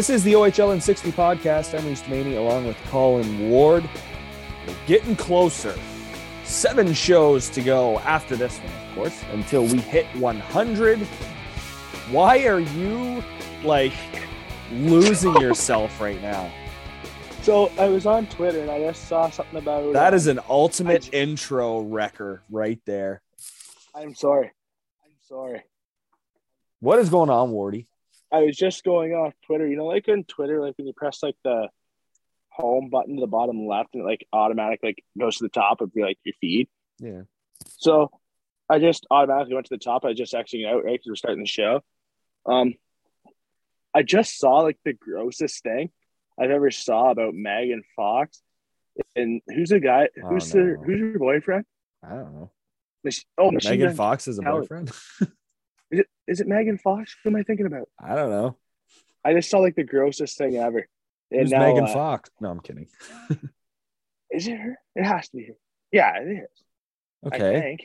This is the OHL in 60 podcast. I'm Reese Maney along with Colin Ward. We're getting closer. Seven shows to go after this one, of course, until we hit 100. Why are you like losing yourself right now? So I was on Twitter and I just saw something about That uh, is an ultimate I- intro wrecker right there. I'm sorry. I'm sorry. What is going on, Wardy? I was just going off Twitter. You know, like on Twitter, like when you press like the home button to the bottom left and it like automatic like goes to the top of your like your feed. Yeah. So I just automatically went to the top. I was just exiting out right because we're starting the show. Um, I just saw like the grossest thing I've ever saw about Megan Fox. And who's the guy? Who's the who's your boyfriend? I don't know. Oh, Megan Fox is a boyfriend? Is it Megan Fox? Who am I thinking about? I don't know. I just saw like the grossest thing ever. And Who's now, Megan uh, Fox? No, I'm kidding. Is it her? It has to be her. Yeah, it is. I Okay. think.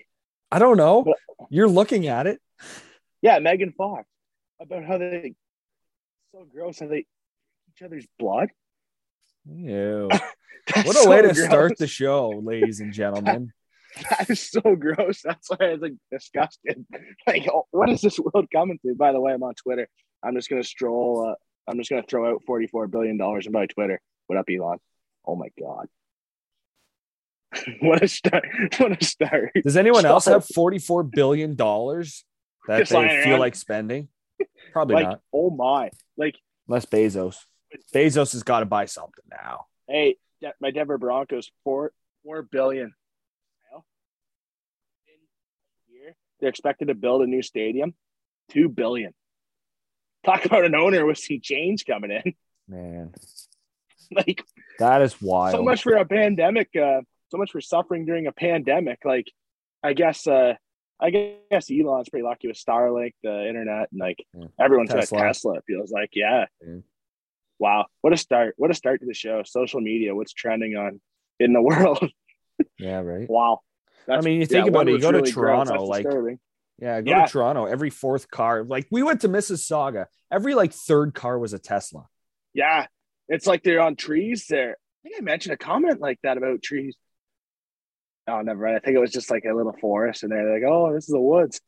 I don't know. But- You're looking at it. Yeah, Megan Fox. About how they so gross how they each other's blood. Ew. What a so way to gross. start the show, ladies and gentlemen. That is so gross. That's why I was like disgusted. Like, oh, what is this world coming to? By the way, I'm on Twitter. I'm just gonna stroll. Uh, I'm just gonna throw out 44 billion dollars and buy Twitter. What up, Elon? Oh my god. what a start! What a start! Does anyone else have $44 billion that Just they feel like spending? Probably Like, not. oh my! Like, Unless Bezos. Bezos has got to buy something now. hey, my Denver Broncos four four billion. Year, They're expected to build a new stadium, two billion. Talk about an owner with some change coming in. Man, Like that is wild. so much for a pandemic. Uh, so much for suffering during a pandemic. Like, I guess. Uh, I guess Elon's pretty lucky with Starlink, the internet, and like Yeah. everyone's got Tesla. Tesla. It feels like, yeah. Yeah. Wow, what a start! What a start to the show. Social media, what's trending on in the world? Yeah, right. wow. I mean, you think about it, you go to really gross. Toronto, That's like- disturbing. Yeah, go Yeah. to Toronto. Every fourth car, like we went to Mississauga, every like third car was a Tesla. yeah, it's like they're on trees. There, I think I mentioned a comment like that about trees. Oh, never mind. I think it was just like a little forest, and they're like, "Oh, this is the woods."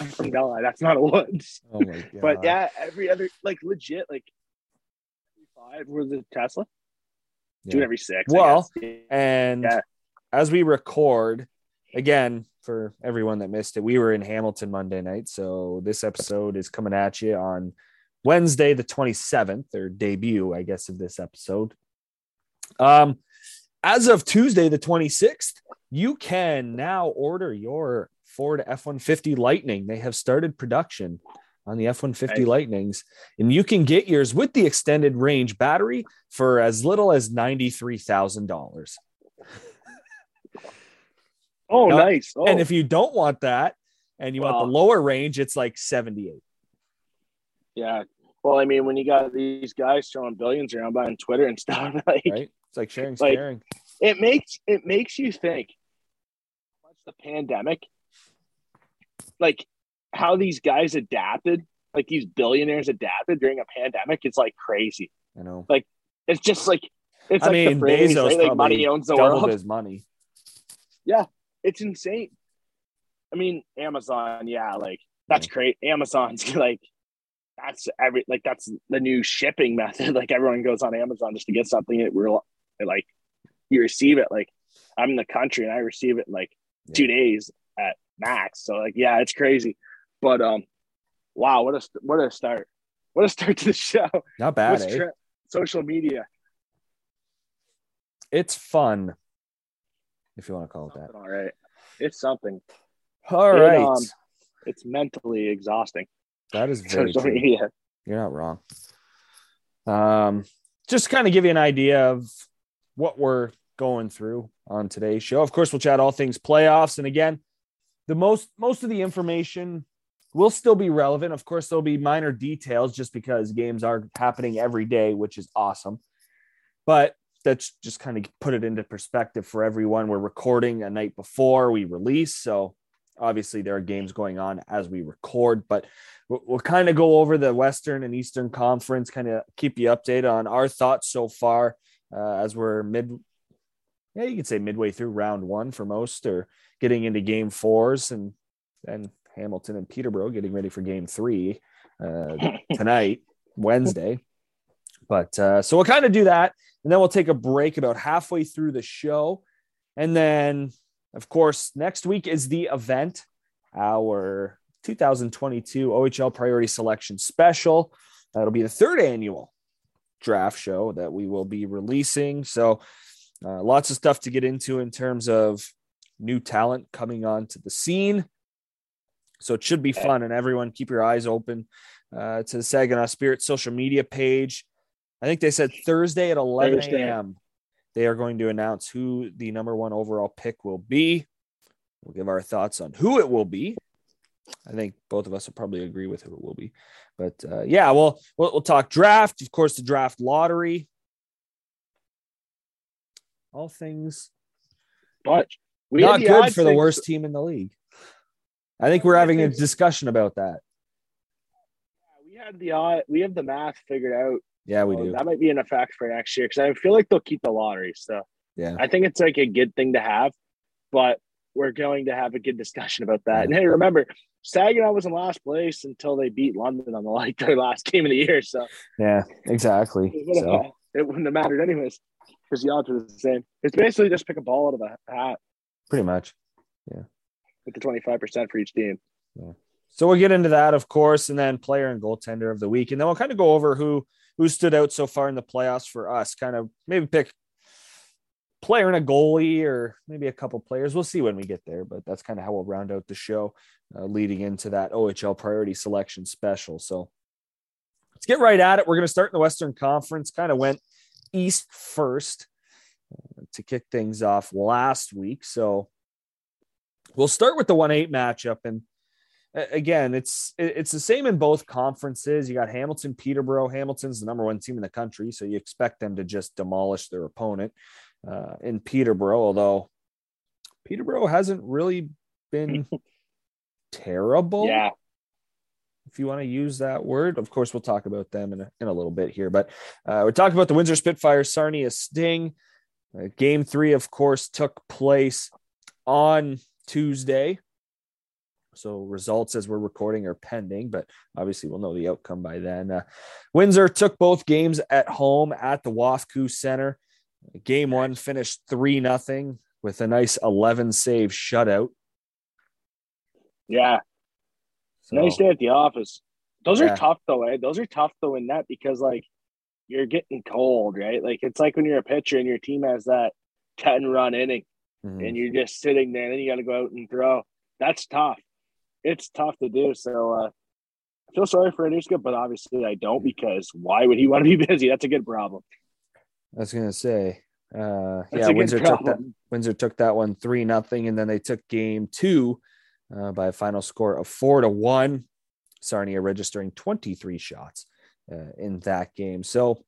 I'm from Bella. That's not a woods. Oh my god. But yeah, every other like legit like five was a Tesla. Yeah. Two every six. Well. And Yeah. As we record, again, for everyone that missed it, we were in Hamilton Monday night. So this episode is coming at you on Wednesday, the 27th, or debut, I guess, of this episode. Um, as of Tuesday, the 26th, you can now order your Ford F 150 Lightning. They have started production on the F 150 Nice. Lightnings, and you can get yours with the extended range battery for as little as $93,000. Oh, nice. Oh, And if you don't want that and you want the lower range, it's like 78. yeah. Well, I mean, when you got these guys throwing billions around buying Twitter and stuff, like Right? It's like sharing, Like- sharing. it makes it makes you think much the pandemic like how these guys adapted like these billionaires adapted during a pandemic It's like crazy I know. Like it's just like it's I like mean, the phrase, Bezos right? like money owns the Doubled world his money. it's insane. I mean amazon yeah like that's great. Amazon's like that's every like that's the new shipping method. Like everyone goes on amazon just to get something it real like you receive it like i'm in the country and i receive it in like Yeah. two days at max. So like yeah it's crazy. But um wow what a what a start. What a start to the show. Not bad. Eh? social media? It's fun, if you want to call it that. all right it's something All It, right. um, it's mentally exhausting that is very true. media You're not wrong. Um, just kind of give you an idea of what we're going through on today's show. Of course, we'll chat all things playoffs, and again, the most most of the information will still be relevant. Of course, there'll be minor details just because games are happening every day, which is awesome. But that's just kind of put it into perspective for everyone. We're recording a night before we release, so obviously there are games going on as we record, but we'll, we'll kind of go over the Western and Eastern Conference, kind of keep you updated on our thoughts so far uh, as we're mid. Yeah, you could say midway through round one for most, or getting into game fours, and then Hamilton and Peterborough getting ready for game three uh, tonight, Wednesday. But uh, so we'll kind of do that, and then we'll take a break about halfway through the show, and then of course next week is the event, our 2022 OHL Priority Selection Special. That'll be the third annual draft show that we will be releasing. So uh, lots of stuff to get into in terms of new talent coming onto the scene. So it should be fun, and everyone keep your eyes open uh, to the Saginaw Spirit social media page. I think they said Thursday at 11 a.m. They are going to announce who the number one overall pick will be. We'll give our thoughts on who it will be. I think both of us will probably agree with who it will be. But uh, yeah, well, we'll, we'll talk draft, of course, the draft lottery, all things. But we not good for the worst team in the league. I think we're having a discussion about that. Yeah, we had the odd, we have the math figured out. Yeah, we so do. That might be an effect for next year because I feel like they'll keep the lottery. So yeah, I think it's like a good thing to have, but we're going to have a good discussion about that. And hey, remember, Saginaw was in last place until they beat London on the like their last game of the year. So yeah, exactly. It wouldn't, so. have, it wouldn't have mattered anyways because the odds were the same. It's basically just pick a ball out of a hat. Pretty much. Yeah. With the 25% for each team. Yeah. So we'll get into that, of course, and then player and goaltender of the week. And then we'll kind of go over who who stood out so far in the playoffs for us, kind of maybe pick player and a goalie or maybe a couple players. We'll see when we get there, but that's kind of how we'll round out the show uh, leading into that OHL priority selection special. So let's get right at it. We're going to start in the Western Conference, kind of went east first uh, to kick things off last week. So we'll start with the 1 8 matchup. And again, it's it's the same in both conferences. You got Hamilton, Peterborough. Hamilton's the number one team in the country, so you expect them to just demolish their opponent uh, in Peterborough. Although Peterborough hasn't really been terrible. Yeah. If you want to use that word, of course, we'll talk about them in a, in a little bit here. But uh, we're talking about the Windsor Spitfire Sarnia Sting. Uh, game three, of course, took place on Tuesday. So results as we're recording are pending, but obviously we'll know the outcome by then. Uh, Windsor took both games at home at the WFCU Center. Game one finished three nothing with a nice eleven save shutout. Yeah, so, nice day at the office. Those yeah. are tough though. Eh? Those are tough though in that because like you're getting cold, right? Like it's like when you're a pitcher and your team has that ten run inning, mm-hmm. and you're just sitting there, and then you got to go out and throw. That's tough it's tough to do. So uh, I feel sorry for Onuska, but obviously I don't because why would he want to be busy? That's a good problem. I was gonna say, uh, yeah, Windsor took that. Windsor took that one three nothing, and then they took game two uh, by a final score of four to one. Sarnia registering twenty three shots uh, in that game. So,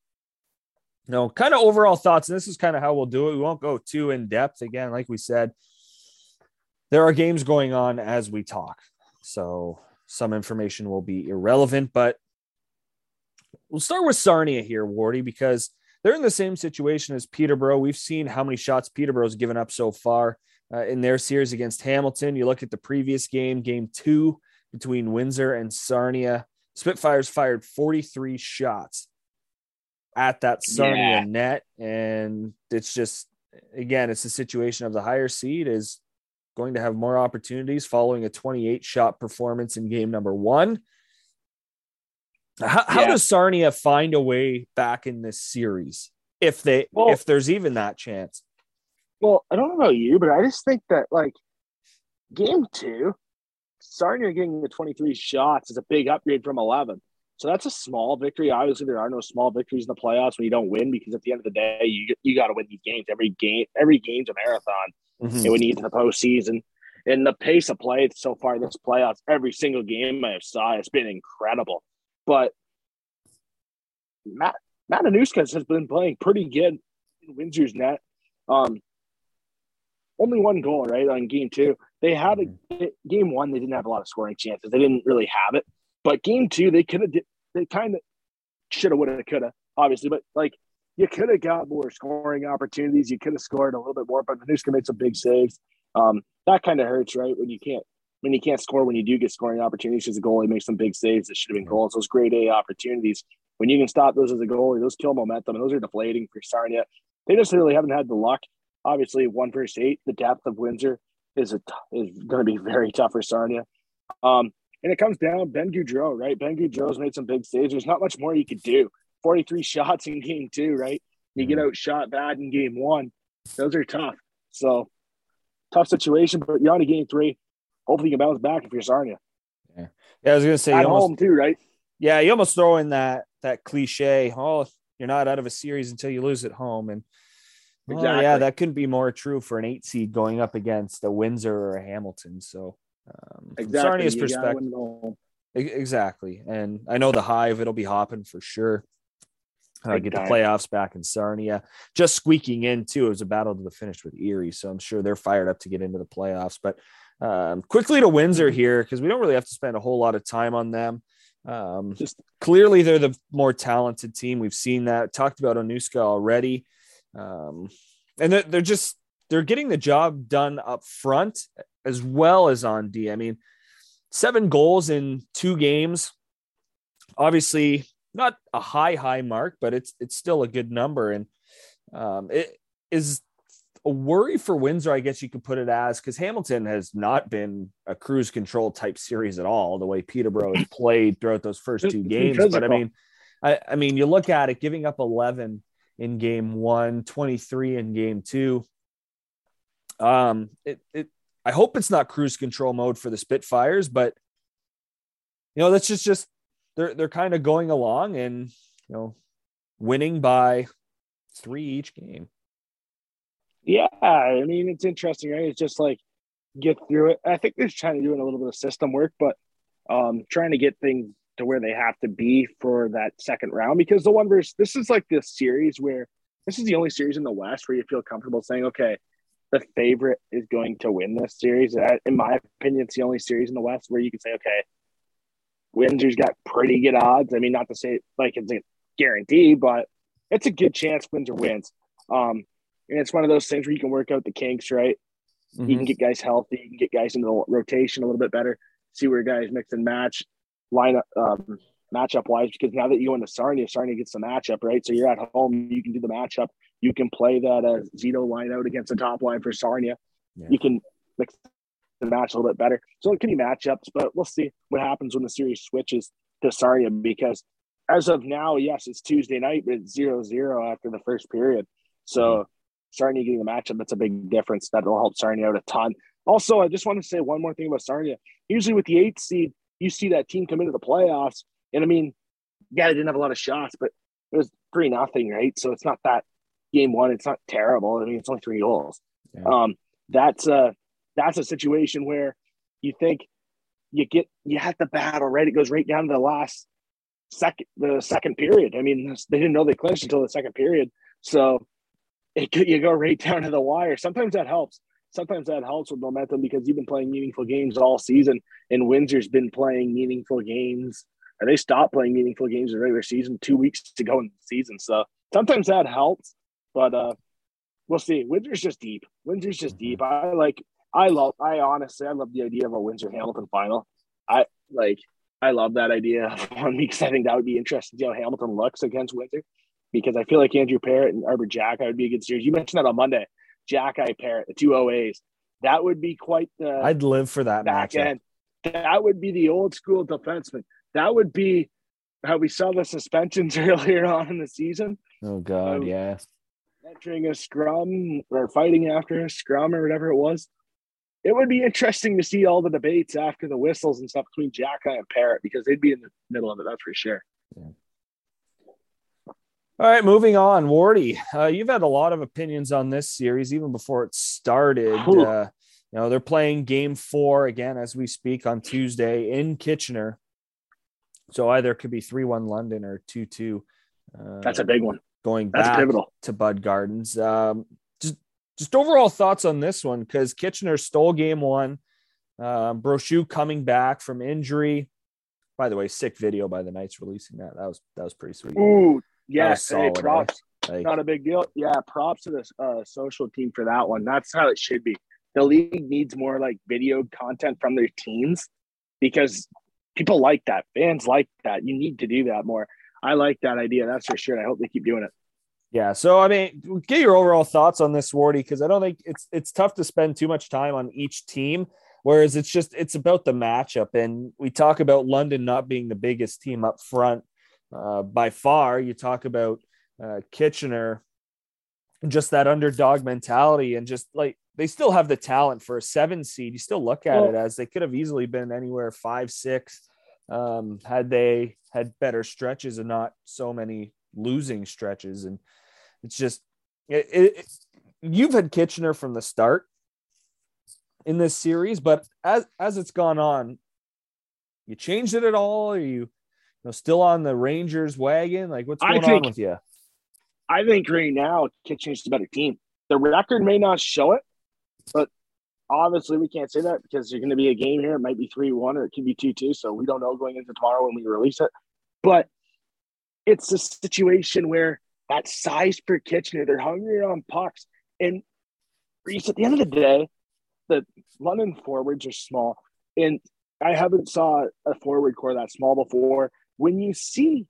you know, kind of overall thoughts. And this is kind of how we'll do it. We won't go too in depth. Again, like we said, there are games going on as we talk. So some information will be irrelevant, but we'll start with Sarnia here, Wardy, because they're in the same situation as Peterborough. We've seen how many shots Peterborough's given up so far uh, in their series against Hamilton. You look at the previous game, game two between Windsor and Sarnia. Spitfires fired 43 shots at that Sarnia yeah. net. And it's just, again, it's the situation of the higher seed is going to have more opportunities following a 28 shot performance in game number one. How, how does Sarnia find a way back in this series if they well, if there's even that chance? Well, I don't know about you, but I just think that like game two, Sarnia getting the 23 shots is a big upgrade from 11. So that's a small victory. Obviously, there are no small victories in the playoffs when you don't win because at the end of the day, you you got to win these games. Every game, every game's a marathon mm-hmm. and we need in the postseason. And the pace of play so far this playoffs, every single game I have saw has been incredible. But Matt Matt Onuskas has been playing pretty good in Windsor's net. Um, only one goal, right, on game two. They had a Mm-hmm. game one, they didn't have a lot of scoring chances. They didn't really have it. But game two, they could have, they kind of should have, would have, could have, obviously. But like, you could have got more scoring opportunities. You could have scored a little bit more, but Manuska made some big saves. Um, that kind of hurts, right? When you can't, when you can't score, when you do get scoring opportunities as a goalie, makes some big saves that should have been goals. Those grade A opportunities, when you can stop those as a goalie, those kill momentum, and those are deflating for Sarnia. They just really haven't had the luck. Obviously, one versus eight, the depth of Windsor is a t- is going to be very tough for Sarnia. Um, and it comes down Ben Gaudreau, right? Ben Gaudreau's made some big saves. There's not much more you could do. 43 shots in game two, right? You get outshot bad in game one. Those are tough. So tough situation, but you're on to game three. Hopefully you can bounce back if you're Sarnia. Yeah, I was gonna say At almost, home too, right? yeah, you almost throw in that that cliche. Oh, you're not out of a series until you lose at home, and oh, yeah, that couldn't be more true for an eight seed going up against a Windsor or a Hamilton. So, um, Exactly. Sarnia's perspective, win at home. Exactly. And I know the hive, it'll be hopping for sure. Uh, get time. the playoffs back in Sarnia. Just squeaking in, too. It was a battle to the finish with Erie. So I'm sure they're fired up to get into the playoffs. But um, quickly to Windsor here, because we don't really have to spend a whole lot of time on them. Um, Just- clearly, they're the more talented team. We've seen that. Talked about Onuska already. Um, and they're, they're just, they're getting the job done up front as well as on D. I mean, seven goals in two games. Obviously, not a high high mark, but it's it's still a good number, and um, it is a worry for Windsor. I guess you could put it as because Hamilton has not been a cruise control type series at all. The way Peterborough has played throughout those first two games, but I mean, I, I mean, you look at it, giving up eleven in game one, 23 in game two. Um, it, it I hope it's not cruise control mode for the Spitfires, but you know, that's just just they're they're kind of going along and you know winning by three each game. Yeah, I mean it's interesting, right? It's just like get through it. I think they're trying to do a little bit of system work, but um trying to get things to where they have to be for that second round because the one versus this is like this series where this is the only series in the West where you feel comfortable saying, okay, the favorite is going to win this series. In my opinion, it's the only series in the West where you can say, okay, Windsor's got pretty good odds. I mean, not to say like it's a guarantee, but it's a good chance Windsor wins. Um, and it's one of those things where you can work out the kinks, right? You Mm-hmm. can get guys healthy, you can get guys into the rotation a little bit better, see where guys mix and match, line up, um, matchup wise. Because now that you go into Sarnia, Sarnia gets the matchup, right? So you're at home, you can do the matchup. You can play that uh, Zito line out against the top line for Sarnia. Yeah. You can mix the match a little bit better. So it can be matchups, but we'll see what happens when the series switches to Sarnia because as of now, yes, it's Tuesday night, but it's zero zero after the first period. So Sarnia getting the matchup, that's a big difference. That'll help Sarnia out a ton. Also, I just want to say one more thing about Sarnia. Usually with the eighth seed, you see that team come into the playoffs. And I mean, yeah, they didn't have a lot of shots, but it was three nothing, right? So it's not that game one, it's not terrible. I mean, it's only three goals. Yeah. Um, that's a that's a situation where you think you get you have to battle right. It goes right down to the last second the second period. I mean, they didn't know they clinched until the second period. So it you go right down to the wire. Sometimes that helps. Sometimes that helps with momentum because you've been playing meaningful games all season, and Windsor's been playing meaningful games. Or they stopped playing meaningful games in the regular season two weeks to go in the season. So sometimes that helps, but uh, we'll see. Windsor's just deep. Windsor's just deep. I like. I love. I honestly, I love the idea of a Windsor Hamilton final. I like. I love that idea of one because I think that would be interesting to see how Hamilton looks against Windsor. Because I feel like Andrew Perrott and Arber Xhekaj would be a good series. You mentioned that on Monday. Xhekaj Perrott, the two OAs. That would be quite the I'd live for that back matchup. end. That would be the old school defenseman. That would be how we saw the suspensions earlier on in the season, Oh God, Um, yeah. entering a scrum or fighting after a scrum or whatever it was. It would be interesting to see all the debates after the whistles and stuff between Jack and Perrott because they'd be in the middle of it. That's for sure. Yeah. All right, moving on. Wardy, uh, you've had a lot of opinions on this series even before it started. Uh, you know, they're playing game four again as we speak on Tuesday in Kitchener. So either it could be 3 1 London or 2 2. Uh, That's a big one. going back to Bud Gardens. Um, just overall thoughts on this one because Kitchener stole game one. Uh, Brochu coming back from injury. By the way, sick video by the Knights releasing that. That was that was pretty sweet. Ooh, yeah, solid, eh? props. Like, Not a big deal. Yeah, props to the uh, social team for that one. That's how it should be. The league needs more like video content from their teams because people like that. Fans like that. You need to do that more. I like that idea. That's for sure. I hope they keep doing it. Yeah. So I mean, get your overall thoughts on this, Wardy, because I don't think it's it's tough to spend too much time on each team. Whereas it's just it's about the matchup, and we talk about London not being the biggest team up front uh, by far. You talk about uh, Kitchener, just that underdog mentality, and just like they still have the talent for a seven seed. You still look at well, it as they could have easily been anywhere five, six, um, had they had better stretches and not so many losing stretches. And it's just, it, it, you've had Kitchener from the start in this series, but as as it's gone on, you changed it at all? Are you, you know, still on the Rangers wagon? Like what's going think, on with you? I think right now Kitchener's a better team. The record may not show it, but obviously we can't say that because there's going to be a game here. It might be three one or it could be two two. So we don't know going into tomorrow when we release it. But it's a situation where that size for Kitchener, they're hungry on pucks. And Reese, at the end of the day, the London forwards are small. And I haven't saw a forward core that small before. When you see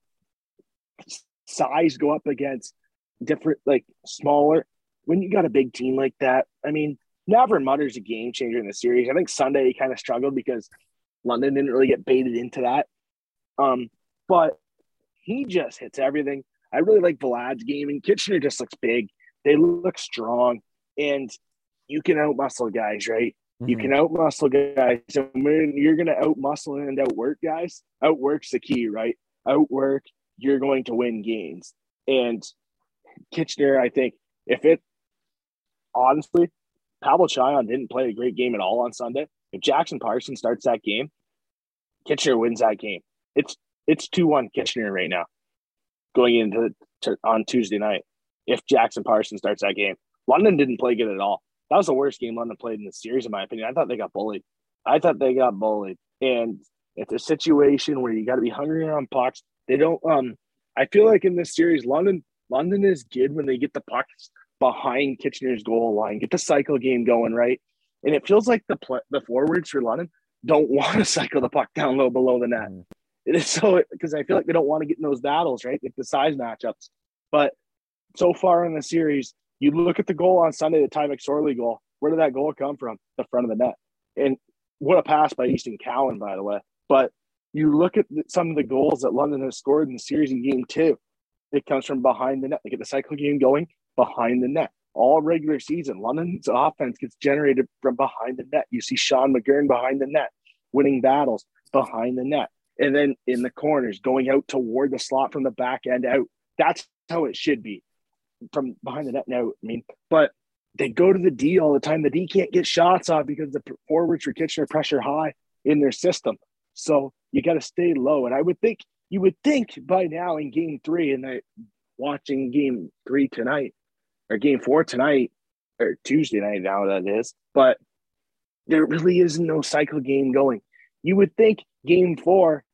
size go up against different, like smaller, when you got a big team like that, I mean, Navrin Mutter's a game changer in the series. I think Sunday he kind of struggled because London didn't really get baited into that. Um, but he just hits everything. I really like Vlad's game, and Kitchener just looks big. They look strong, and you can out muscle guys, right? Mm-hmm. You can out muscle guys. So when you're going to out muscle and outwork guys, outwork's the key, right? Outwork, you're going to win games. And Kitchener, I think, if it honestly, Pavel Cajan didn't play a great game at all on Sunday. If Jackson Parsons starts that game, Kitchener wins that game. It's it's two one Kitchener right now, going into to, on Tuesday night. If Jackson Parsons starts that game, London didn't play good at all. That was the worst game London played in the series, in my opinion. I thought they got bullied. I thought they got bullied, and it's a situation where you got to be hungry on pucks. They don't. Um, I feel like in this series, London London is good when they get the pucks behind Kitchener's goal line, get the cycle game going right, and it feels like the pl- the forwards for London don't want to cycle the puck down low below the net. It is so because I feel like they don't want to get in those battles, right? With the size matchups. But so far in the series, you look at the goal on Sunday, the Ty McSorley goal. Where did that goal come from? The front of the net. And what a pass by Easton Cowan, by the way. But you look at some of the goals that London has scored in the series in game two. It comes from behind the net. They get the cycle game going behind the net. All regular season, London's offense gets generated from behind the net. You see Sean McGurn behind the net, winning battles behind the net and then in the corners, going out toward the slot from the back end out. That's how it should be from behind the net now. I mean, but they go to the D all the time. The D can't get shots off because the forwards for Kitchener pressure high in their system. So you got to stay low. And I would think you would think by now in game three, and I watching game three tonight or game four tonight or Tuesday night now that is, but there really is no cycle game going. You would think game four,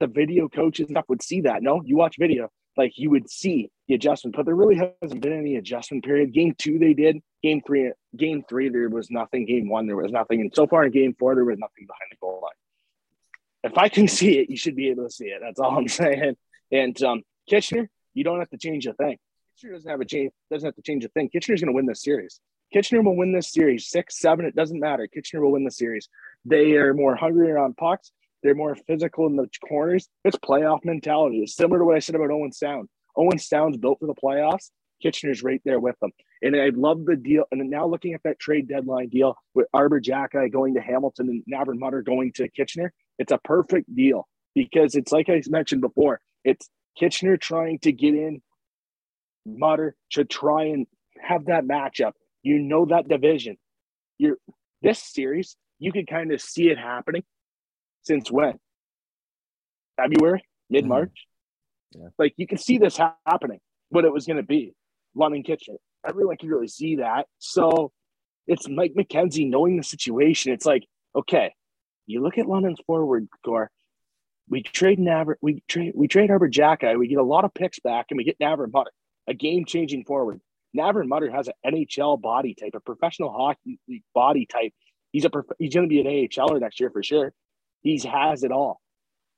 the video coaches stuff would see that. No, you watch video, like you would see the adjustment, but there really hasn't been any adjustment period. Game two, they did. Game three, game three, there was nothing. Game one, there was nothing. And so far in game four, there was nothing behind the goal line. If I can see it, you should be able to see it. That's all I'm saying. And um, Kitchener, you don't have to change a thing. Kitchener doesn't have a change, doesn't have to change a thing. Kitchener's going to win this series. Kitchener will win this series. Six, seven, it doesn't matter. Kitchener will win the series. They are more hungry on pucks. They're more physical in the corners. It's playoff mentality. It's similar to what I said about Owen Sound. Owen Sound's built for the playoffs. Kitchener's right there with them. And I love the deal. And now looking at that trade deadline deal with Arber Xhekaj going to Hamilton and Navrin Mutter going to Kitchener, it's a perfect deal because it's like I mentioned before, it's Kitchener trying to get in. Mutter should try and have that matchup. You know that division. You're this series, you could kind of see it happening since when? February, mid March. Mm-hmm. Yeah. Like you can see this ha- happening, what it was going to be. London Kitchen. everyone can really see that. So it's Mike McKenzie knowing the situation. It's like, okay, you look at London's forward core. We trade Navar, we trade we trade Arber Xhekaj. We get a lot of picks back, and we get Navar Mutter, a game changing forward. Navar Mutter has an NHL body type, a professional hockey body type. He's a he's going to be an AHLer next year for sure. He has it all.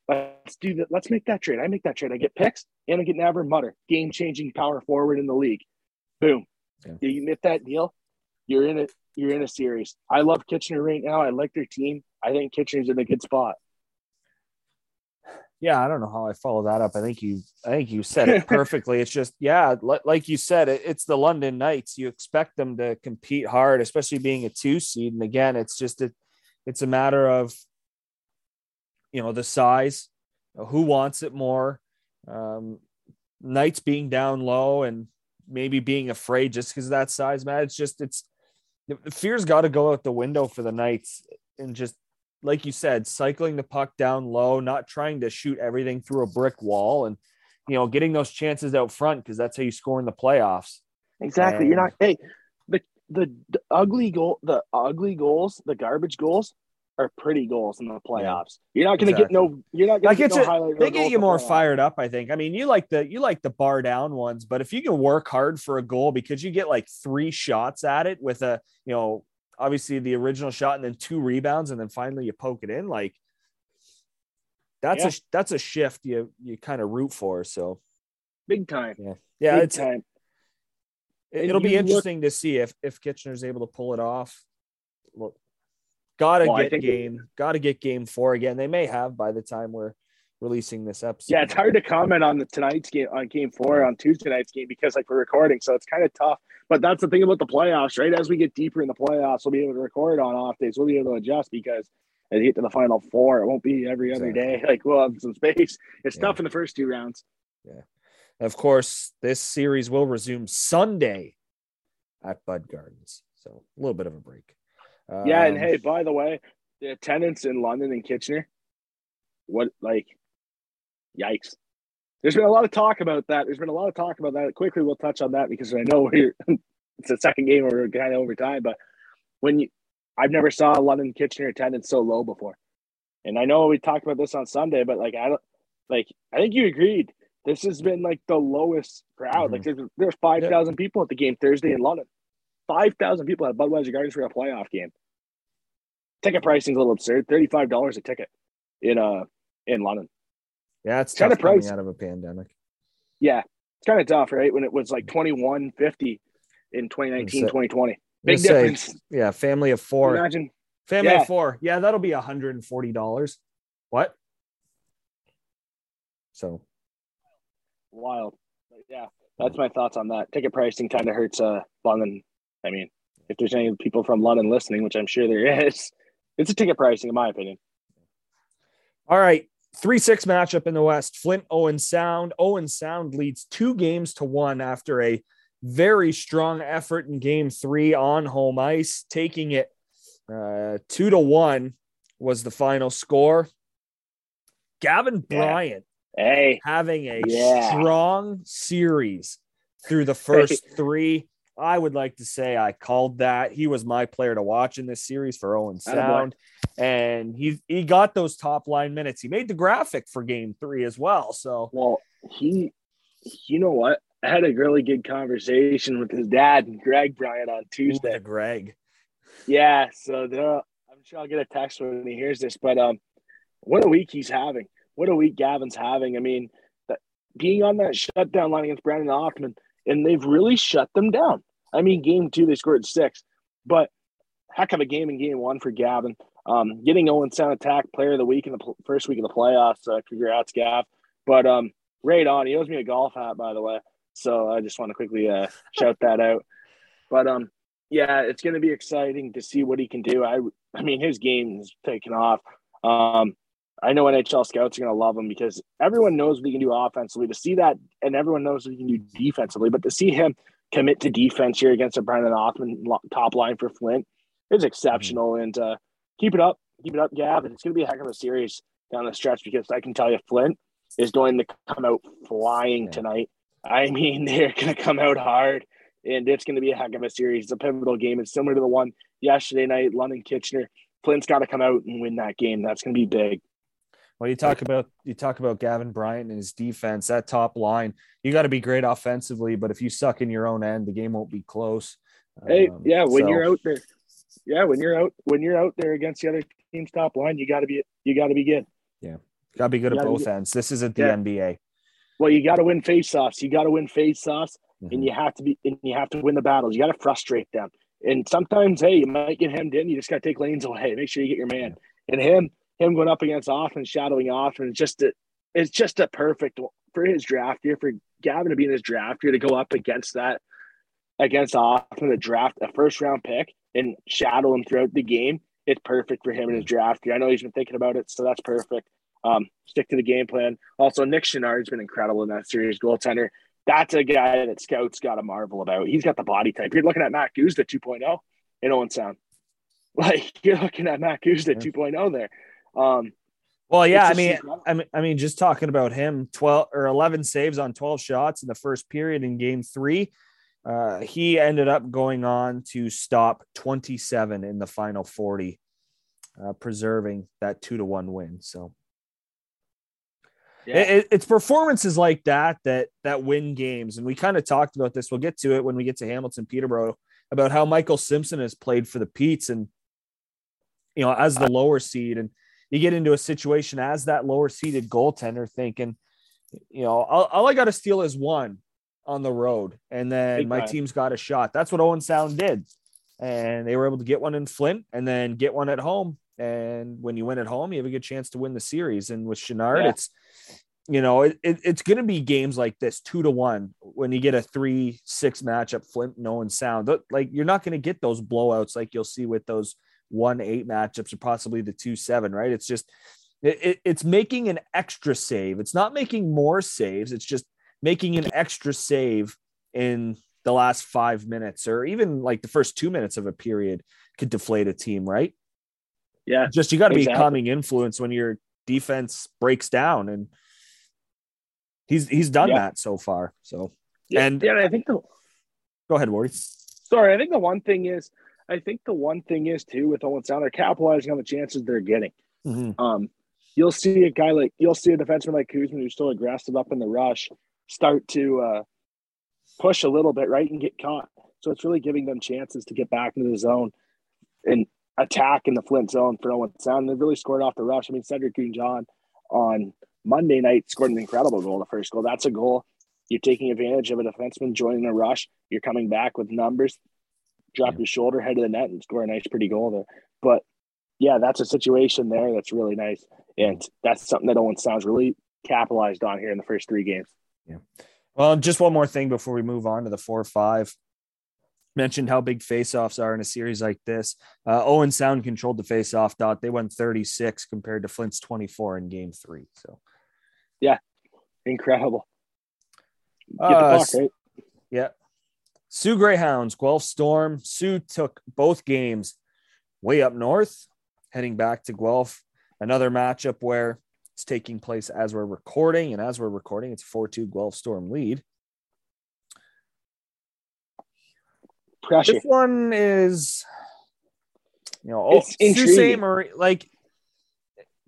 Let's do that. Let's make that trade. I make that trade. I get picks and I get Navar Mutter, game changing power forward in the league. Boom. Yeah. You get that deal, you're in it. You're in a series. I love Kitchener right now. I like their team. I think Kitchener's in a good spot. Yeah, I don't know how I follow that up. I think you, I think you said it perfectly. it's just, yeah, like you said, it, it's the London Knights. You expect them to compete hard, especially being a two seed. And again, it's just a, it's a matter of, you know, the size, who wants it more. Um, Knights being down low and maybe being afraid just because of that size, man. It's just it's the fear's got to go out the window for the Knights and just like you said, cycling the puck down low, not trying to shoot everything through a brick wall, and you know, getting those chances out front because that's how you score in the playoffs. Exactly. And, You're not. Hey, the, the the ugly goal, the ugly goals, the garbage goals are pretty goals in the playoffs. Yeah, you're not going to exactly. get no. You're not going to get no highlight. They get you more fired up. I think. I mean, you like the you like the bar down ones, but if you can work hard for a goal because you get like three shots at it with a you know obviously the original shot and then two rebounds and then finally you poke it in like that's yeah. a that's a shift you you kind of root for. So big time. Yeah, yeah, big it's time. It, will be interesting look, to see if if Kitchener's able to pull it off. Well, Got to well, get game. Got to get game four again. They may have by the time we're releasing this episode. Yeah, it's hard to comment on the tonight's game on game four on Tuesday night's game because like we're recording, so it's kind of tough. But that's the thing about the playoffs, right? As we get deeper in the playoffs, we'll be able to record on off days. We'll be able to adjust because as you get to the final four, it won't be every other day. Like we'll have some space. It's yeah. tough in the first two rounds. Yeah. Of course, this series will resume Sunday at Bud Gardens. So a little bit of a break. Um, yeah, and um, hey, by the way, the attendance in London and Kitchener, what like, yikes! There's been a lot of talk about that. There's been a lot of talk about that. Quickly, we'll touch on that because I know we're it's the second game where we're kind of over time. But when you, I've never saw London Kitchener attendance so low before, and I know we talked about this on Sunday, but like I don't like I think you agreed. This has been like the lowest crowd. Mm-hmm. Like there's there's five thousand yeah. people at the game Thursday in London five thousand people at Budweiser Gardens for a playoff game. Ticket pricing is a little absurd. Thirty five dollars a ticket in uh in London. Yeah, it's kind of price out of a pandemic. Yeah, it's kind of tough, right? When it was like twenty one fifty in 2019, 2020. Big difference. Say, yeah, family of four. Imagine family yeah. of four. Yeah, that'll be hundred and forty dollars. What? So wild. But yeah, that's my thoughts on that. Ticket pricing kind of hurts uh London I mean, if there's any people from London listening, which I'm sure there is, it's a ticket pricing, in my opinion. All right. 3 6 matchup in the West. Flint Owen Sound. Owen Sound leads two games to one after a very strong effort in game three on home ice, taking it uh, two to one was the final score. Gavin Bryant yeah. hey. having a yeah. strong series through the first three. I would like to say I called that. He was my player to watch in this series for Owen Sound. And he he got those top line minutes. He made the graphic for game three as well. So well, he you know what? I had a really good conversation with his dad, and Greg Bryant, on Tuesday. Ooh, Greg. Yeah, so the, I'm sure I'll get a text when he hears this, but um, what a week he's having. What a week Gavin's having. I mean, being on that shutdown line against Brennan Othmann, and they've really shut them down. I mean, game two, they scored six, but heck of a game in game one for Gavin. Um, getting Owen Sound Attack Player of the Week in the pl- first week of the playoffs. Uh, congrats, Gav. But um, right on. He owes me a golf hat, by the way. So I just want to quickly uh, shout that out. But um, yeah, it's going to be exciting to see what he can do. I, I mean, his game is taking off. Um, I know NHL scouts are going to love him because everyone knows what he can do offensively. To see that, and everyone knows what he can do defensively, but to see him commit to defense here against a Brennan Othmann top line for Flint is exceptional. Mm-hmm. And uh, keep it up, keep it up, Gav. And it's going to be a heck of a series down the stretch because I can tell you, Flint is going to come out flying yeah. tonight. I mean, they're going to come out hard. and it's going to be a heck of a series. It's a pivotal game. It's similar to the one yesterday night, London Kitchener. Flint's got to come out and win that game. That's going to be big. Well, you talk about you talk about Gavin Bryant and his defense, that top line. You got to be great offensively, but if you suck in your own end, the game won't be close. Hey, um, yeah, when so. you're out there, yeah, when you're out when you're out there against the other team's top line, you got to be you got to be good. Yeah, got to be good at both ends. This isn't the yeah. NBA. Well, you got to win faceoffs. You got to win faceoffs, mm-hmm. and you have to be and you have to win the battles. You got to frustrate them. And sometimes, hey, you might get hemmed in. You just got to take lanes away. Make sure you get your man. Yeah. And him, him going up against Othmann, shadowing it's just a, it's just a perfect for his draft year for Gavin to be in his draft year to go up against that, against Othmann, to draft a first round pick and shadow him throughout the game. It's perfect for him in his draft year. I know he's been thinking about it, so that's perfect. Um, stick to the game plan. Also, Nick Chenard's been incredible in that series, goaltender. That's a guy that scouts got to marvel about. He's got the body type. You're looking at Mack Guzda 2.0 in Owen Sound. Like you're looking at Mack Guzda yeah. 2.0 there. Um, well, yeah, I mean, I mean, I mean, just talking about him, 12 or 11 saves on 12 shots in the first period in game three. Uh, he ended up going on to stop 27 in the final 40, uh, preserving that two to one win. So yeah. It, it's performances like that that that win games, and we kind of talked about this. We'll get to it when we get to Hamilton Peterborough about how Michael Simpson has played for the Petes, and you know as the lower seed, and you get into a situation as that lower seeded goaltender, thinking, you know, all, all I got to steal is one on the road, and then Big my time. team's got a shot. That's what Owen Sound did, and they were able to get one in Flint, and then get one at home. And when you win at home, you have a good chance to win the series. And with Chenard, yeah. it's you know, it, it, it's going to be games like this, two to one, when you get a three six matchup, Flint, no and sound. Like you're not going to get those blowouts like you'll see with those one eight matchups or possibly the two seven, right? It's just it, it, it's making an extra save. It's not making more saves. It's just making an extra save in the last five minutes or even like the first two minutes of a period could deflate a team, right? Yeah. Just you got to exactly. be calming influence when your defense breaks down and He's he's done yeah. that so far. So yeah, and yeah, I think the go ahead, Wardy. Sorry, I think the one thing is I think the one thing is too with Owen Sound, they're capitalizing on the chances they're getting. Mm-hmm. Um, you'll see a guy like you'll see a defenseman like Kuzman who's still aggressive up in the rush start to uh, push a little bit right and get caught. So it's really giving them chances to get back into the zone and attack in the Flint zone for Owen Sound. They've really scored off the rush. I mean, Cedric John on Monday night scored an incredible goal, the first goal. That's a goal. You're taking advantage of a defenseman joining a rush. You're coming back with numbers, drop yeah. your shoulder, head of the net, and score a nice, pretty goal there. But yeah, that's a situation there that's really nice. And that's something that Owen Sounds really capitalized on here in the first three games. Yeah. Well, just one more thing before we move on to the four or five. Mentioned how big faceoffs are in a series like this. Uh, Owen Sound controlled the faceoff dot. They won 36 compared to Flint's 24 in game three. So yeah, incredible. Uh, puck, right? Yeah. Soo Greyhounds, Guelph Storm. Soo took both games way up north, heading back to Guelph. Another matchup where it's taking place as we're recording, and as we're recording, it's 4 2 Guelph Storm lead. Pressure. This one is, you know, oh, Sault Marie, like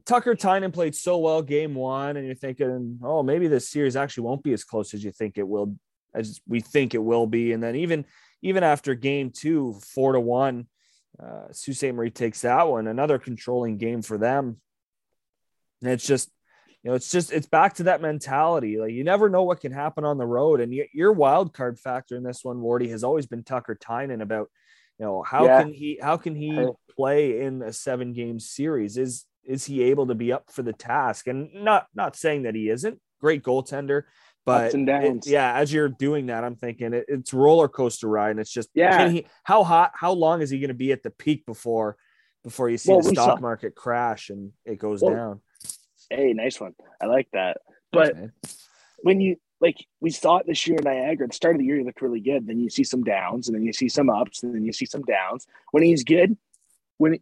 Tucker Tynan played so well game one, and you're thinking, oh, maybe this series actually won't be as close as you think it will, as we think it will be. And then even even after game two, four to one, uh, Sault Ste. Marie takes that one, another controlling game for them. And it's just, you know, it's just it's back to that mentality. Like you never know what can happen on the road, and your wild card factor in this one, Wardy, has always been Tucker Tynan about, you know, how yeah. can he how can he play in a seven game series? Is is he able to be up for the task? And not not saying that he isn't great goaltender, but it, yeah, as you're doing that, I'm thinking it, it's roller coaster ride, and it's just yeah. He, how hot? How long is he going to be at the peak before before you see well, the stock saw, market crash and it goes well, down? Hey, nice one. I like that. But when you like we saw it this year in Niagara. At the start of the year, he looked really good. Then you see some downs, and then you see some ups, and then you see some downs. When he's good, when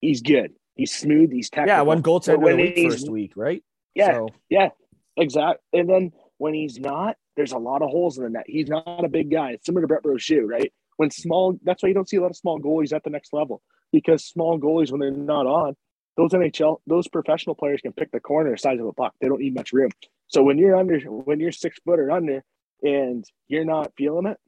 he's good, He's smooth. He's technical. Yeah, one goaltender week first week, right? Yeah, so. yeah, exactly. And then when he's not, there's a lot of holes in the net. He's not a big guy. It's similar to Brett Brochu, right? When small, that's why you don't see a lot of small goalies at the next level because small goalies, when they're not on, those NHL, those professional players can pick the corner size of a puck. They don't need much room. So when you're under, when you're six foot or under, and you're not feeling it,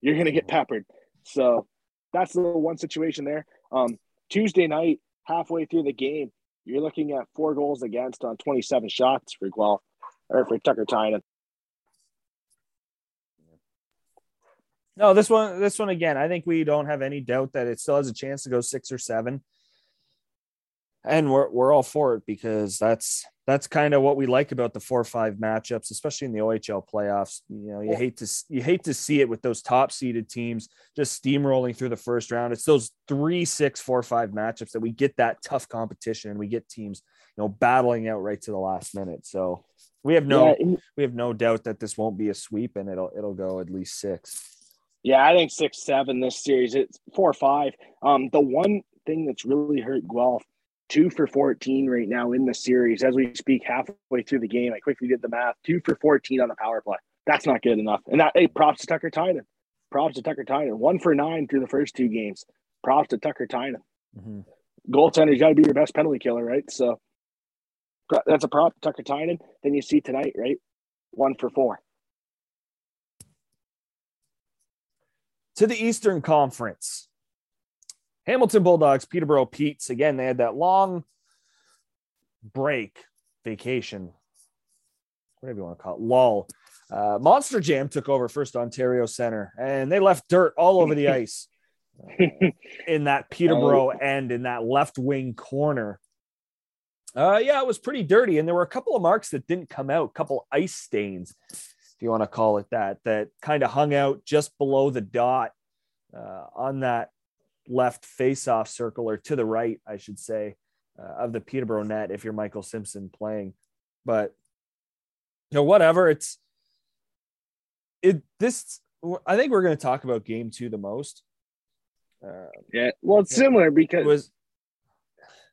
you're gonna get peppered. So that's the one situation there. Um, Tuesday night, halfway through the game, you're looking at four goals against on 27 shots for Guelph or for Tucker Tynan. No, this one, this one again. I think we don't have any doubt that it still has a chance to go six or seven, and we're we're all for it because that's that's kind of what we like about the four or five matchups, especially in the OHL playoffs. You know, you hate to you hate to see it with those top seeded teams just steamrolling through the first round. It's those three, six, four, five matchups that we get that tough competition and we get teams, you know, battling out right to the last minute. So we have no yeah. we have no doubt that this won't be a sweep and it'll it'll go at least six. Yeah, I think six, seven this series. It's four or five. Um, the one thing that's really hurt Guelph, two for 14 right now in the series as we speak, halfway through the game. I quickly did the math. Two for 14 on the power play. That's not good enough. And that hey, props to Tucker Tynan. Props to Tucker Tynan. One for nine through the first two games. Props to Tucker Tynan. Mm-hmm. Goaltender's got to be your best penalty killer, right? So that's a prop, Tucker Tynan. Then you see tonight, right? One for four. to the Eastern Conference. Hamilton Bulldogs, Peterborough Petes. Again, they had that long break, vacation, whatever you want to call it, lull. Uh, Monster Jam took over First Ontario Center, and they left dirt all over the ice uh, in that Peterborough oh. end in that left wing corner. Uh, yeah, it was pretty dirty, and there were a couple of marks that didn't come out, a couple ice stains if you want to call it that, that kind of hung out just below the dot uh, on that left face-off circle, or to the right, I should say, uh, of the Peterborough net. If you're Michael Simpson playing, but you know, whatever. It's it. This I think we're going to talk about game two the most. Uh, yeah, well, it's similar because it was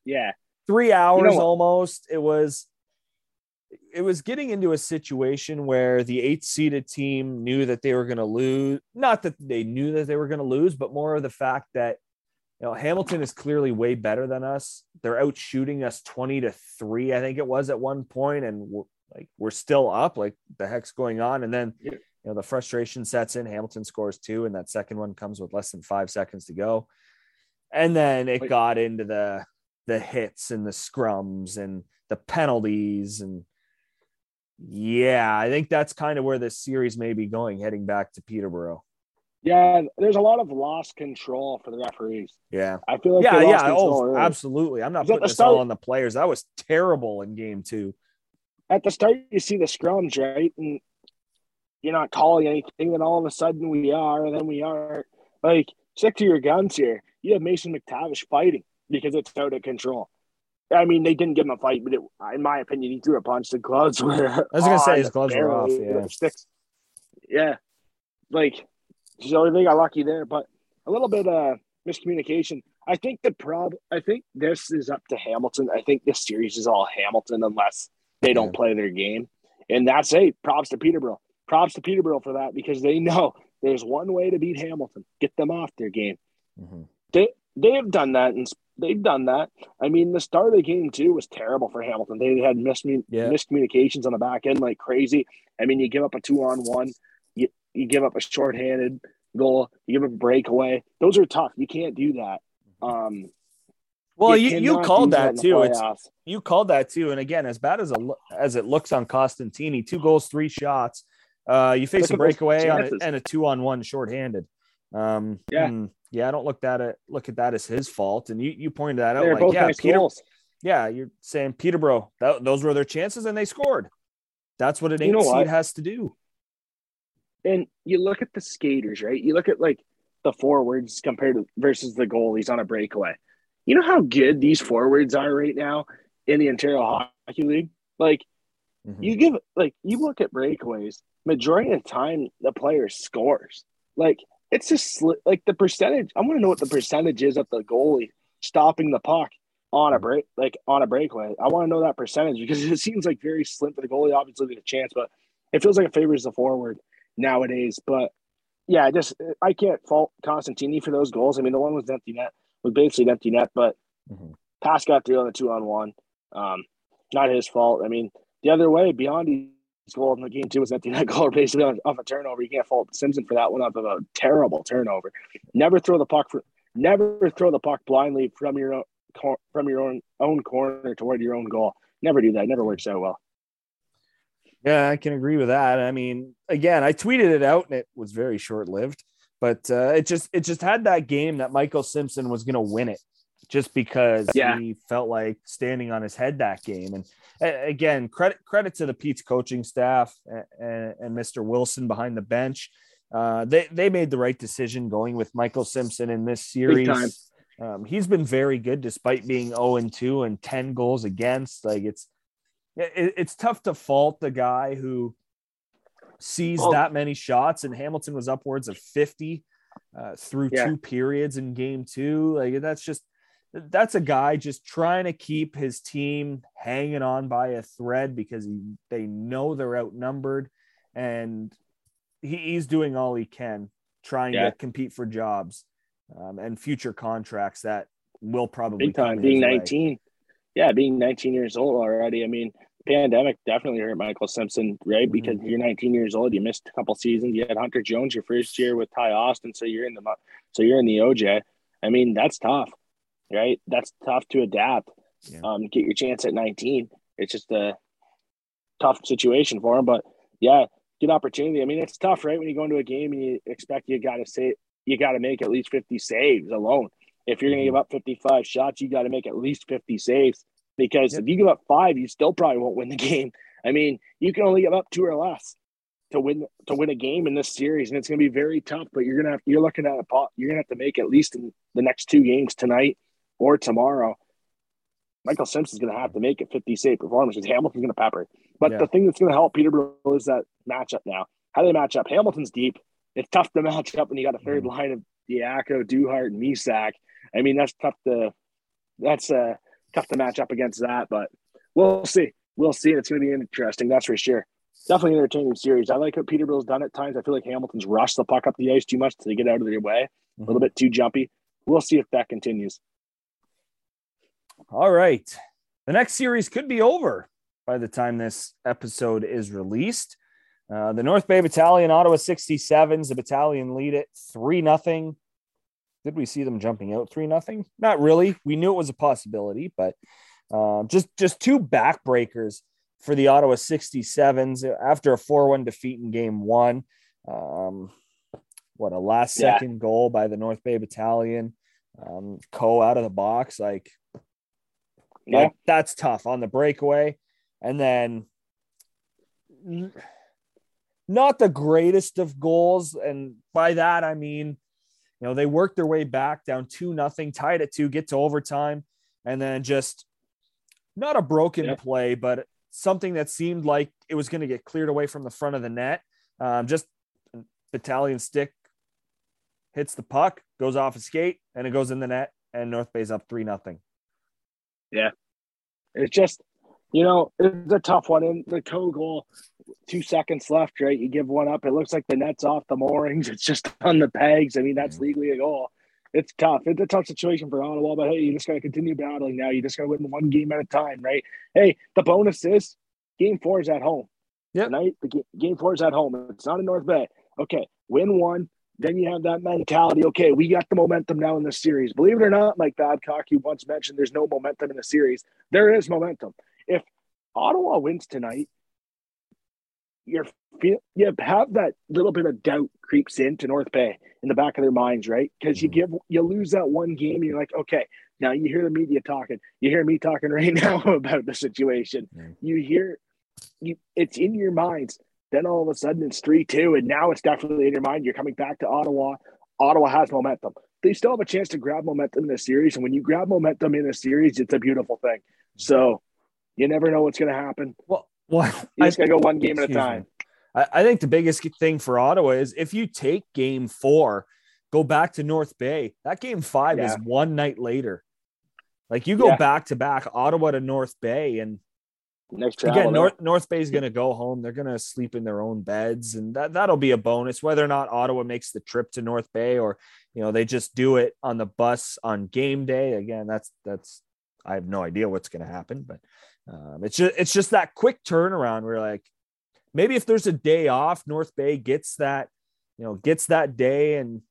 yeah three hours you know almost. It was it was getting into a situation where the eighth seeded team knew that they were going to lose. Not that they knew that they were going to lose, but more of the fact that you know Hamilton is clearly way better than us. They're out shooting us twenty to three, I think it was at one point, and we're, like we're still up. Like the heck's going on? And then you know the frustration sets in. Hamilton scores two, and that second one comes with less than five seconds to go. And then it got into the the hits and the scrums and the penalties and yeah, I think that's kind of where this series may be going, heading back to Peterborough. Yeah, there's a lot of lost control for the referees. Yeah, I feel like yeah, yeah, oh, absolutely. I'm not putting this start, all on the players. That was terrible in game two. At the start, you see the scrums, right, and you're not calling anything. Then all of a sudden, we are, and then we aren't. Like, stick to your guns here. You have Mason McTavish fighting because it's out of control. I mean, they didn't give him a fight, but it, in my opinion, he threw a punch. The gloves were. I was gonna say his gloves were off. Yeah, sticks. Yeah, like so they got lucky there, but a little bit of uh, miscommunication. I think the prob. I think this is up to Hamilton. I think this series is all Hamilton unless they don't yeah. play their game, and that's hey, props to Peterborough. Props to Peterborough for that because they know there's one way to beat Hamilton: get them off their game. Mm-hmm. They they have done that in they've done that. I mean, the start of the game too was terrible for Hamilton. They had miscommun- yeah. miscommunications on the back end like crazy. I mean, you give up a two on one, you you give up a shorthanded goal, you give up a breakaway. Those are tough. You can't do that. Um, well, you, you, called that, that too. It's, you called that too. And again, as bad as a, as it looks on Costantini, two goals, three shots. Uh, you face Look a breakaway on a, and a two on one shorthanded. Um, yeah. Hmm yeah, I don't look that at look at that as his fault. And you you pointed that out. They're like, yeah, Peter, goals. yeah, you're saying Peterborough. That, those were their chances, and they scored. That's what an eight you know seed what? has to do. And you look at the skaters, right? You look at like the forwards compared to versus the goalies on a breakaway. You know how good these forwards are right now in the Ontario Hockey League. Like mm-hmm. you give like you look at breakaways. Majority of the time, the player scores. Like it's just like the percentage. I want to know what the percentage is of the goalie stopping the puck on a break, like on a breakaway. I want to know that percentage because it seems like very slim for the goalie. Obviously, with a chance, but it feels like it favors the forward nowadays. But yeah, just I can't fault Costantini for those goals. I mean, the one was empty net was basically an empty net, but mm-hmm. pass got through on the two on one. Um, not his fault. I mean, the other way, Beyond goal in the game too was empty net goal basically off a turnover. You can't fault Simpson for that one off of a terrible turnover. Never throw the puck for never throw the puck blindly from your own from your own own corner toward your own goal. Never do that. Never works out well. Yeah, I can agree with that. I mean, again, I tweeted it out and it was very short lived, but uh, it just it just had that game that Michael Simpson was going to win it just because yeah. he felt like standing on his head that game. And again, credit credit to the Pete's coaching staff and, and Mr. Wilson behind the bench. Uh, they they made the right decision going with Michael Simpson in this series. Um, he's been very good despite being 0 and 2 and 10 goals against. Like it's it, it's tough to fault the guy who sees oh. that many shots, and Hamilton was upwards of 50 uh, through yeah. two periods in game two. Like that's just that's a guy just trying to keep his team hanging on by a thread because he, they know they're outnumbered and he, he's doing all he can trying yeah. to compete for jobs um, and future contracts that will probably Big time being 19 way. yeah being 19 years old already i mean pandemic definitely hurt michael simpson right mm-hmm. because you're 19 years old you missed a couple seasons you had hunter jones your first year with ty austin so you're in the so you're in the oj i mean that's tough right? That's tough to adapt. Yeah. Um, get your chance at 19. It's just a tough situation for him, but yeah, good opportunity. I mean, it's tough, right? When you go into a game and you expect you got to say you got to make at least 50 saves alone. If you're going to give up 55 shots, you got to make at least 50 saves because yep. if you give up five, you still probably won't win the game. I mean, you can only give up two or less to win to win a game in this series, and it's going to be very tough. But you're gonna have you're looking at a pot. You're gonna have to make at least in the next two games tonight or tomorrow, Michael Simpson's going to have to make a 50 save performance because Hamilton's going to pepper. But yeah. the thing that's going to help Peterborough is that matchup now. How they match up? Hamilton's deep. It's tough to match up when you got a 3rd mm-hmm. line of Diaco, Duhart, and Mysak. I mean, that's tough to that's uh tough to match up against that, but we'll see. We'll see. It's going to be interesting. That's for sure. Definitely an entertaining series. I like what Peterborough's done at times. I feel like Hamilton's rushed the puck up the ice too much to get out of their way, mm-hmm. a little bit too jumpy. We'll see if that continues. All right. The next series could be over by the time this episode is released. Uh, the North Bay Battalion, Ottawa 67s, the battalion lead it 3 nothing. Did we see them jumping out 3 nothing? Not really. We knew it was a possibility, but uh, just, just two backbreakers for the Ottawa 67s after a 4 1 defeat in game one. Um, what a last second yeah. goal by the North Bay Battalion. Um, Co out of the box. Like, yeah. Like, that's tough on the breakaway. And then not the greatest of goals. And by that, I mean, you know, they worked their way back down two nothing, tied it two, get to overtime, and then just not a broken yeah. play, but something that seemed like it was going to get cleared away from the front of the net. Um, just battalion stick hits the puck, goes off a skate, and it goes in the net, and North Bay's up three nothing. Yeah. It's just, you know, it's a tough one. In the co goal, two seconds left, right? You give one up. It looks like the net's off the moorings. It's just on the pegs. I mean, that's mm-hmm. legally a goal. It's tough. It's a tough situation for Ottawa, but hey, you just got to continue battling now. You just got to win one game at a time, right? Hey, the bonus is game four is at home. Yeah. Tonight, the game four is at home. It's not in North Bay. Okay, win one, then you have that mentality. Okay, we got the momentum now in the series. Believe it or not, Mike Babcock, you once mentioned there's no momentum in the series. There is momentum. If Ottawa wins tonight, you're you have that little bit of doubt creeps into North Bay in the back of their minds, right? Because you mm-hmm. give you lose that one game, you're like, okay, now you hear the media talking, you hear me talking right now about the situation. You hear you it's in your minds then all of a sudden it's 3 2, and now it's definitely in your mind. You're coming back to Ottawa. Ottawa has momentum. They still have a chance to grab momentum in a series. And when you grab momentum in a series, it's a beautiful thing. So you never know what's going to happen. Well, well you just got to go one game at a time. I, I think the biggest thing for Ottawa is if you take game four, go back to North Bay, that game five yeah. is one night later. Like you go yeah. back to back Ottawa to North Bay, and Next travel. Again. North North Bay is going to go home. They're going to sleep in their own beds, and that that'll be a bonus. Whether or not Ottawa makes the trip to North Bay, or you know they just do it on the bus on game day. Again, that's that's I have no idea what's going to happen, but um, it's just it's just that quick turnaround. Where like maybe if there's a day off, North Bay gets that you know gets that day and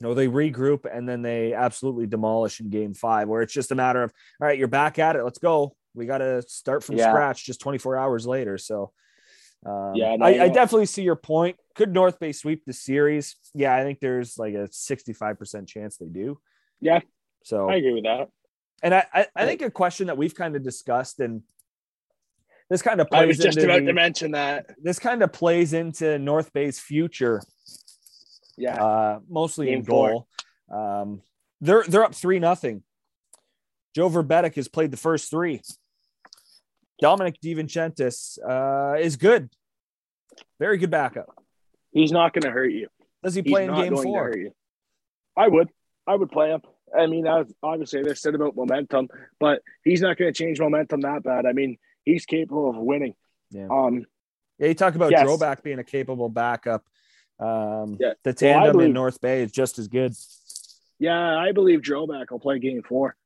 you know they regroup and then they absolutely demolish in game five where it's just a matter of all right you're back at it let's go we got to start from Yeah. scratch just 24 hours later so um, Yeah, no, I, I definitely see your point could north bay sweep the series yeah i think there's like a 65% chance they do Yeah. so I agree with that. and I, I i think a question that we've kind of discussed and this kind of I was plays just into about to mention that. this kind of plays into north bay's future Yeah. uh, mostly in Game four. goal. Um, they're they're up three nothing. Joe Vrbetic has played the first three. Dominic DiVincentiis uh, is good, very good backup. He's not going to hurt you. Does he He's play in not game four? I would. I would play him. I mean, I was, obviously they said about momentum, but he's not going to change momentum that bad. I mean, he's capable of winning. Yeah. Um, Yeah, you talk about Yes. Droback being a capable backup. Um, Yeah. The Well, I tandem in North Bay is just as good. yeah, I believe Droback will play game four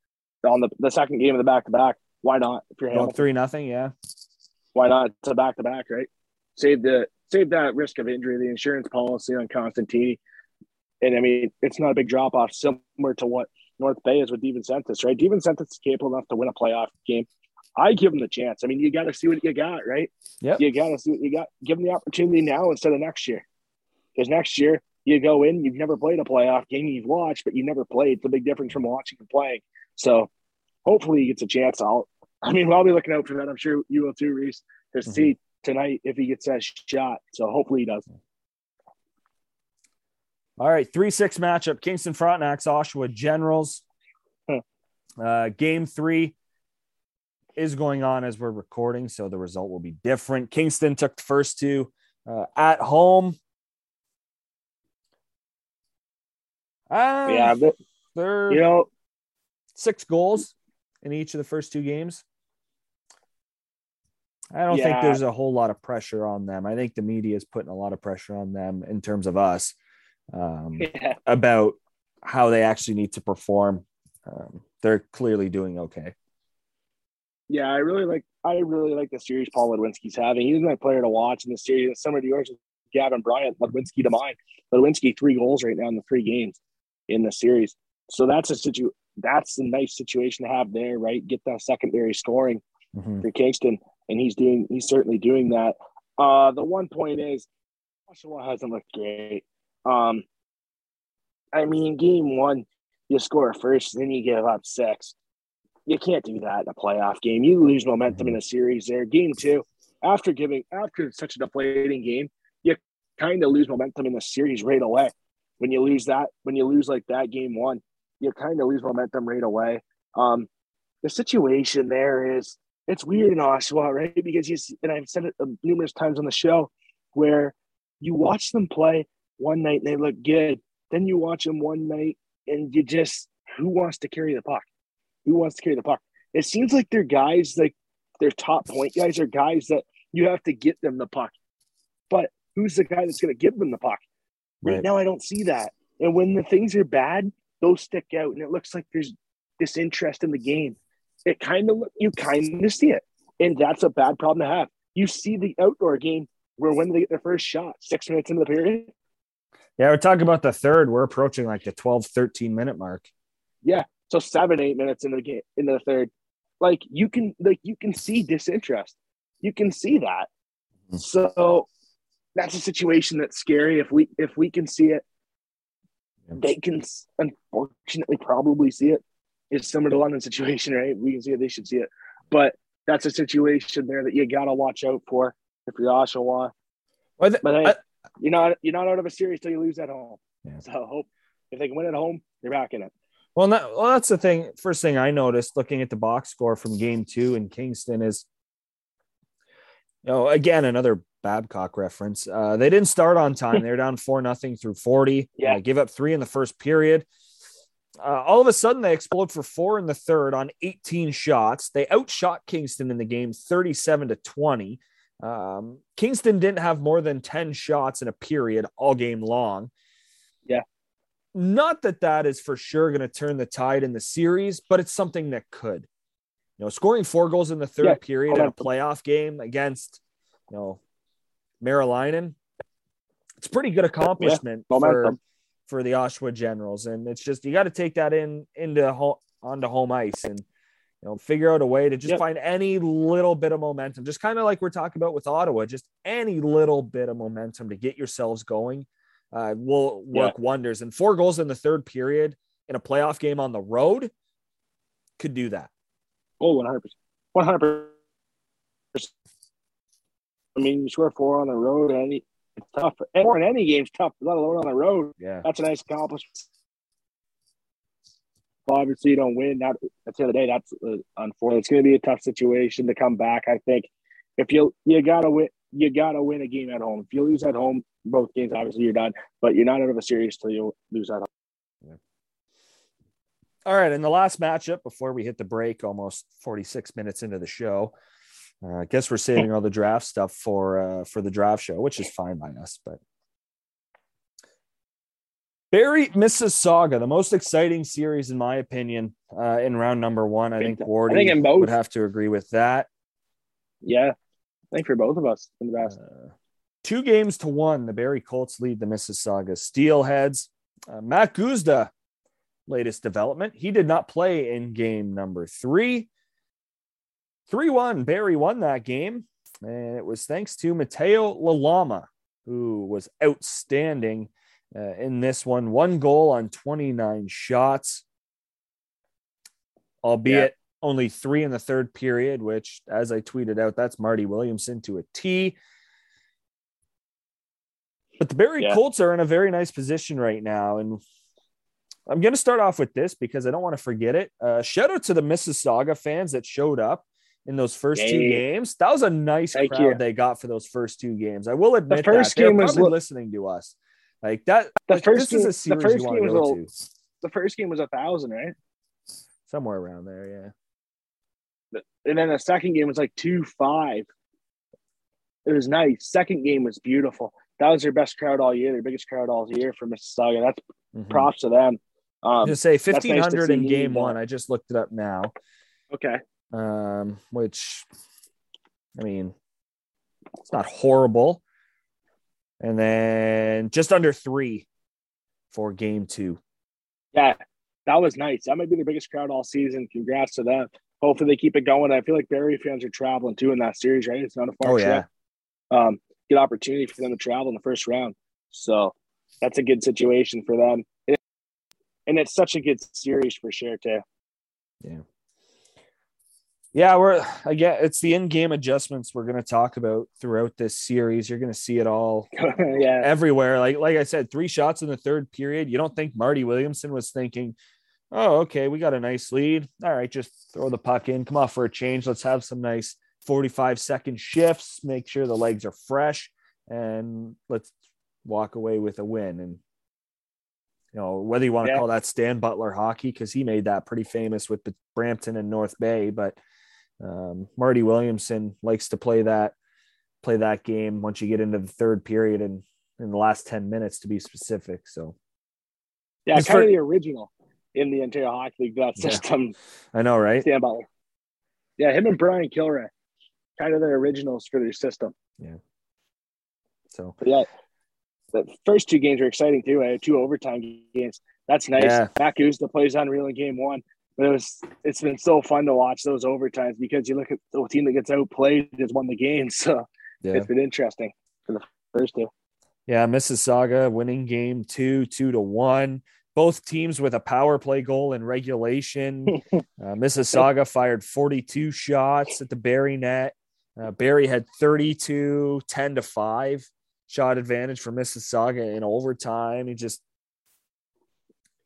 on the, the second game of the back to back. Why not? If you're Going three nothing, yeah. why not? It's a back to back, right? Save the save that risk of injury, the insurance policy on Costantini. And I mean, it's not a big drop off, similar to what North Bay is with DiVincentiis, right? DiVincentiis is capable enough to win a playoff game. I give him the chance. I mean, you got to see what you got, right? Yeah. You got to see what you got. Give him the opportunity now instead of next year. Because next year, you go in, you've never played a playoff game, you've watched, but you never played. It's a big difference from watching and playing. So hopefully he gets a chance. I'll, I mean, I'll be looking out for that. I'm sure you will too, Reese, to Mhm. see tonight if he gets that shot. So hopefully he does. All right, three six matchup: Kingston Frontenacs, Oshawa Generals. Huh. Uh, game three is going on as we're recording, so the result will be different. Kingston took the first two uh, at home. Um, yeah, but, they're you know, six goals in each of the first two games. I don't think there's a whole lot of pressure on them. I think the media is putting a lot of pressure on them in terms of us. Um, yeah, about how they actually need to perform. Um, they're clearly doing okay. yeah, I really like I really like the series Paul Ludwinski's having. He's my player to watch in the series. Similar to yours, Gavin Bryant, Ludwinski to mine. Ludwinski three goals right now in the three games in the series. So that's a situ that's a nice situation to have there, right? Get that secondary scoring Mhm. for Kingston, and he's doing he's certainly doing that. Uh, the one point is Oshawa hasn't looked great. Um, I mean, game one, you score first, then you give up six. You can't do that in a playoff game. You lose momentum in a series there. Game two, after giving after such a deflating game, you kind of lose momentum in the series right away. When you lose that, when you lose like that game one, you kind of lose momentum right away. Um, the situation there is it's weird in Oshawa, right? Because you see, and I've said it numerous times on the show, where you watch them play one night and they look good, then you watch them one night and you just who wants to carry the puck? Who wants to carry the puck? It seems like they're guys like their top point guys are guys that you have to get them the puck, but who's the guy that's going to give them the puck? Right. Right. now, I don't see that. And when the things are bad, those stick out, and it looks like there's disinterest in the game. It kind of you kind of see it, and that's a bad problem to have. You see the outdoor game where when they get their first shot, six minutes into the period, Yeah, we're talking about the third. We're approaching like the 12, 13 minute mark. Yeah, so seven, eight minutes into the game, into the third, like you can like you can see disinterest. You can see that. Mhm. So that's a situation that's scary. If we if we can see it. They can unfortunately probably see it. It's similar to London situation, right? We can see it, they should see it. But that's a situation there that you gotta watch out for if you're Oshawa. Well, th- But hey, I- you're not you're not out of a series till you lose at home. Yeah. So hope if they can win at home, they're back in it. well, that, well, that's the thing. First thing I noticed looking at the box score from game two in Kingston is, know, again, another Babcock reference. Uh, they didn't start on time. They're down four nothing through 40. Yeah. Uh, give up three in the first period. Uh, all of a sudden, they explode for four in the third on 18 shots. They outshot Kingston in the game 37 to 20. Um, Kingston didn't have more than 10 shots in a period all game long. Yeah. Not that that is for sure going to turn the tide in the series, but it's something that could. You know, scoring four goals in the third Yeah, period in a playoff game against, you know, Maryline, it's a pretty good accomplishment for, for the Oshawa Generals. And it's just you got to take that in into home onto home ice and you know figure out a way to just Yep. find any little bit of momentum, just kind of like we're talking about with Ottawa, just any little bit of momentum to get yourselves going uh, will work wonders. And four goals in the third period in a playoff game on the road could do that. Oh, 100 percent, 100 percent. I mean, you score four on the road, and any it's tough. Four in any game's tough, let alone on the road. Yeah. That's a nice accomplishment. Well, obviously, you don't win. That at the end of the day, that's uh, unfortunate. It's going to be a tough situation to come back. I think if you you gotta win, you gotta win a game at home. If you lose at home, both games, obviously you're done. But you're not out of a series till you lose at home. All right, and the last matchup before we hit the break, almost 46 minutes into the show. Uh, I guess we're saving all the draft stuff for uh, for the draft show, which is fine by us. But Barrie Mississauga, the most exciting series in my opinion, uh, in round number one. I think think- Wardy I think in both. would have to agree with that. Yeah, I think for both of us, in the best. Uh, two games to one, the Barrie Colts lead the Mississauga Steelheads. Uh, Mack Guzda, latest development. He did not play in game number three. 3 1. Barrie won that game. And it was thanks to Mateo Lalama, who was outstanding uh, in this one. One goal on 29 shots, albeit only three in the third period, which, as I tweeted out, that's Marty Williamson to a T. But the Barrie Yeah. Colts are in a very nice position right now. And I'm going to start off with this because I don't want to forget it. Uh, shout out to the Mississauga fans that showed up in those first two games. That was a nice Thank crowd you. they got for those first two games. I will admit the first that game was listening to us. Like that. The like, first this is game- a the first you want to game go was a to The first game was a thousand, right? somewhere around there. Yeah. And then the second game was like two five. It was nice. Second game was beautiful. That was their best crowd all year, their biggest crowd all year for Mississauga. That's Mhm. props to them. I'm Um, gonna say nice to 1500 in game one. I just looked it up now. okay. Um, which I mean, it's not horrible. And then just under three for game two. Yeah, that was nice. That might be the biggest crowd all season. Congrats to them. Hopefully they keep it going. I feel like Barrie fans are traveling too in that series, right? It's not a far Oh, trip. Um, good opportunity for them to travel in the first round. So that's a good situation for them. And it's such a good series for sure too. Yeah, Yeah, we're again. It's the in-game adjustments we're going to talk about throughout this series. You're going to see it all yeah. everywhere. Like like I said, three shots in the third period. You don't think Marty Williamson was thinking, "Oh, okay, we got a nice lead. All right, just throw the puck in. Come off for a change. Let's have some nice 45 second shifts. Make sure the legs are fresh, and let's walk away with a win." And you know whether you want to Yeah. call that Stan Butler hockey because he made that pretty famous with Brampton and North Bay, but um, Marty Williamson likes to play that play that game once you get into the third period and in the last 10 minutes to be specific. So Yeah, Just kind for- of the original in the Ontario Hockey League that Yeah. system. I know, right? Stan Butler. Yeah, him and Brian Kilrea, kind of the originals for their system. Yeah. So But yeah, the first two games were exciting too. I had two overtime games. That's nice. Yeah. Mack Guzda plays unreal in game one. But it was it's been so fun to watch those overtimes because you look at the team that gets outplayed has won the game. So yeah. it's been interesting for the first two. Yeah, Mississauga winning game two, two to one. Both teams with a power play goal in regulation. uh, Mississauga fired 42 shots at the Barrie net. Uh, Barrie had 32, 10 to 5 shot advantage for Mississauga in overtime. He just,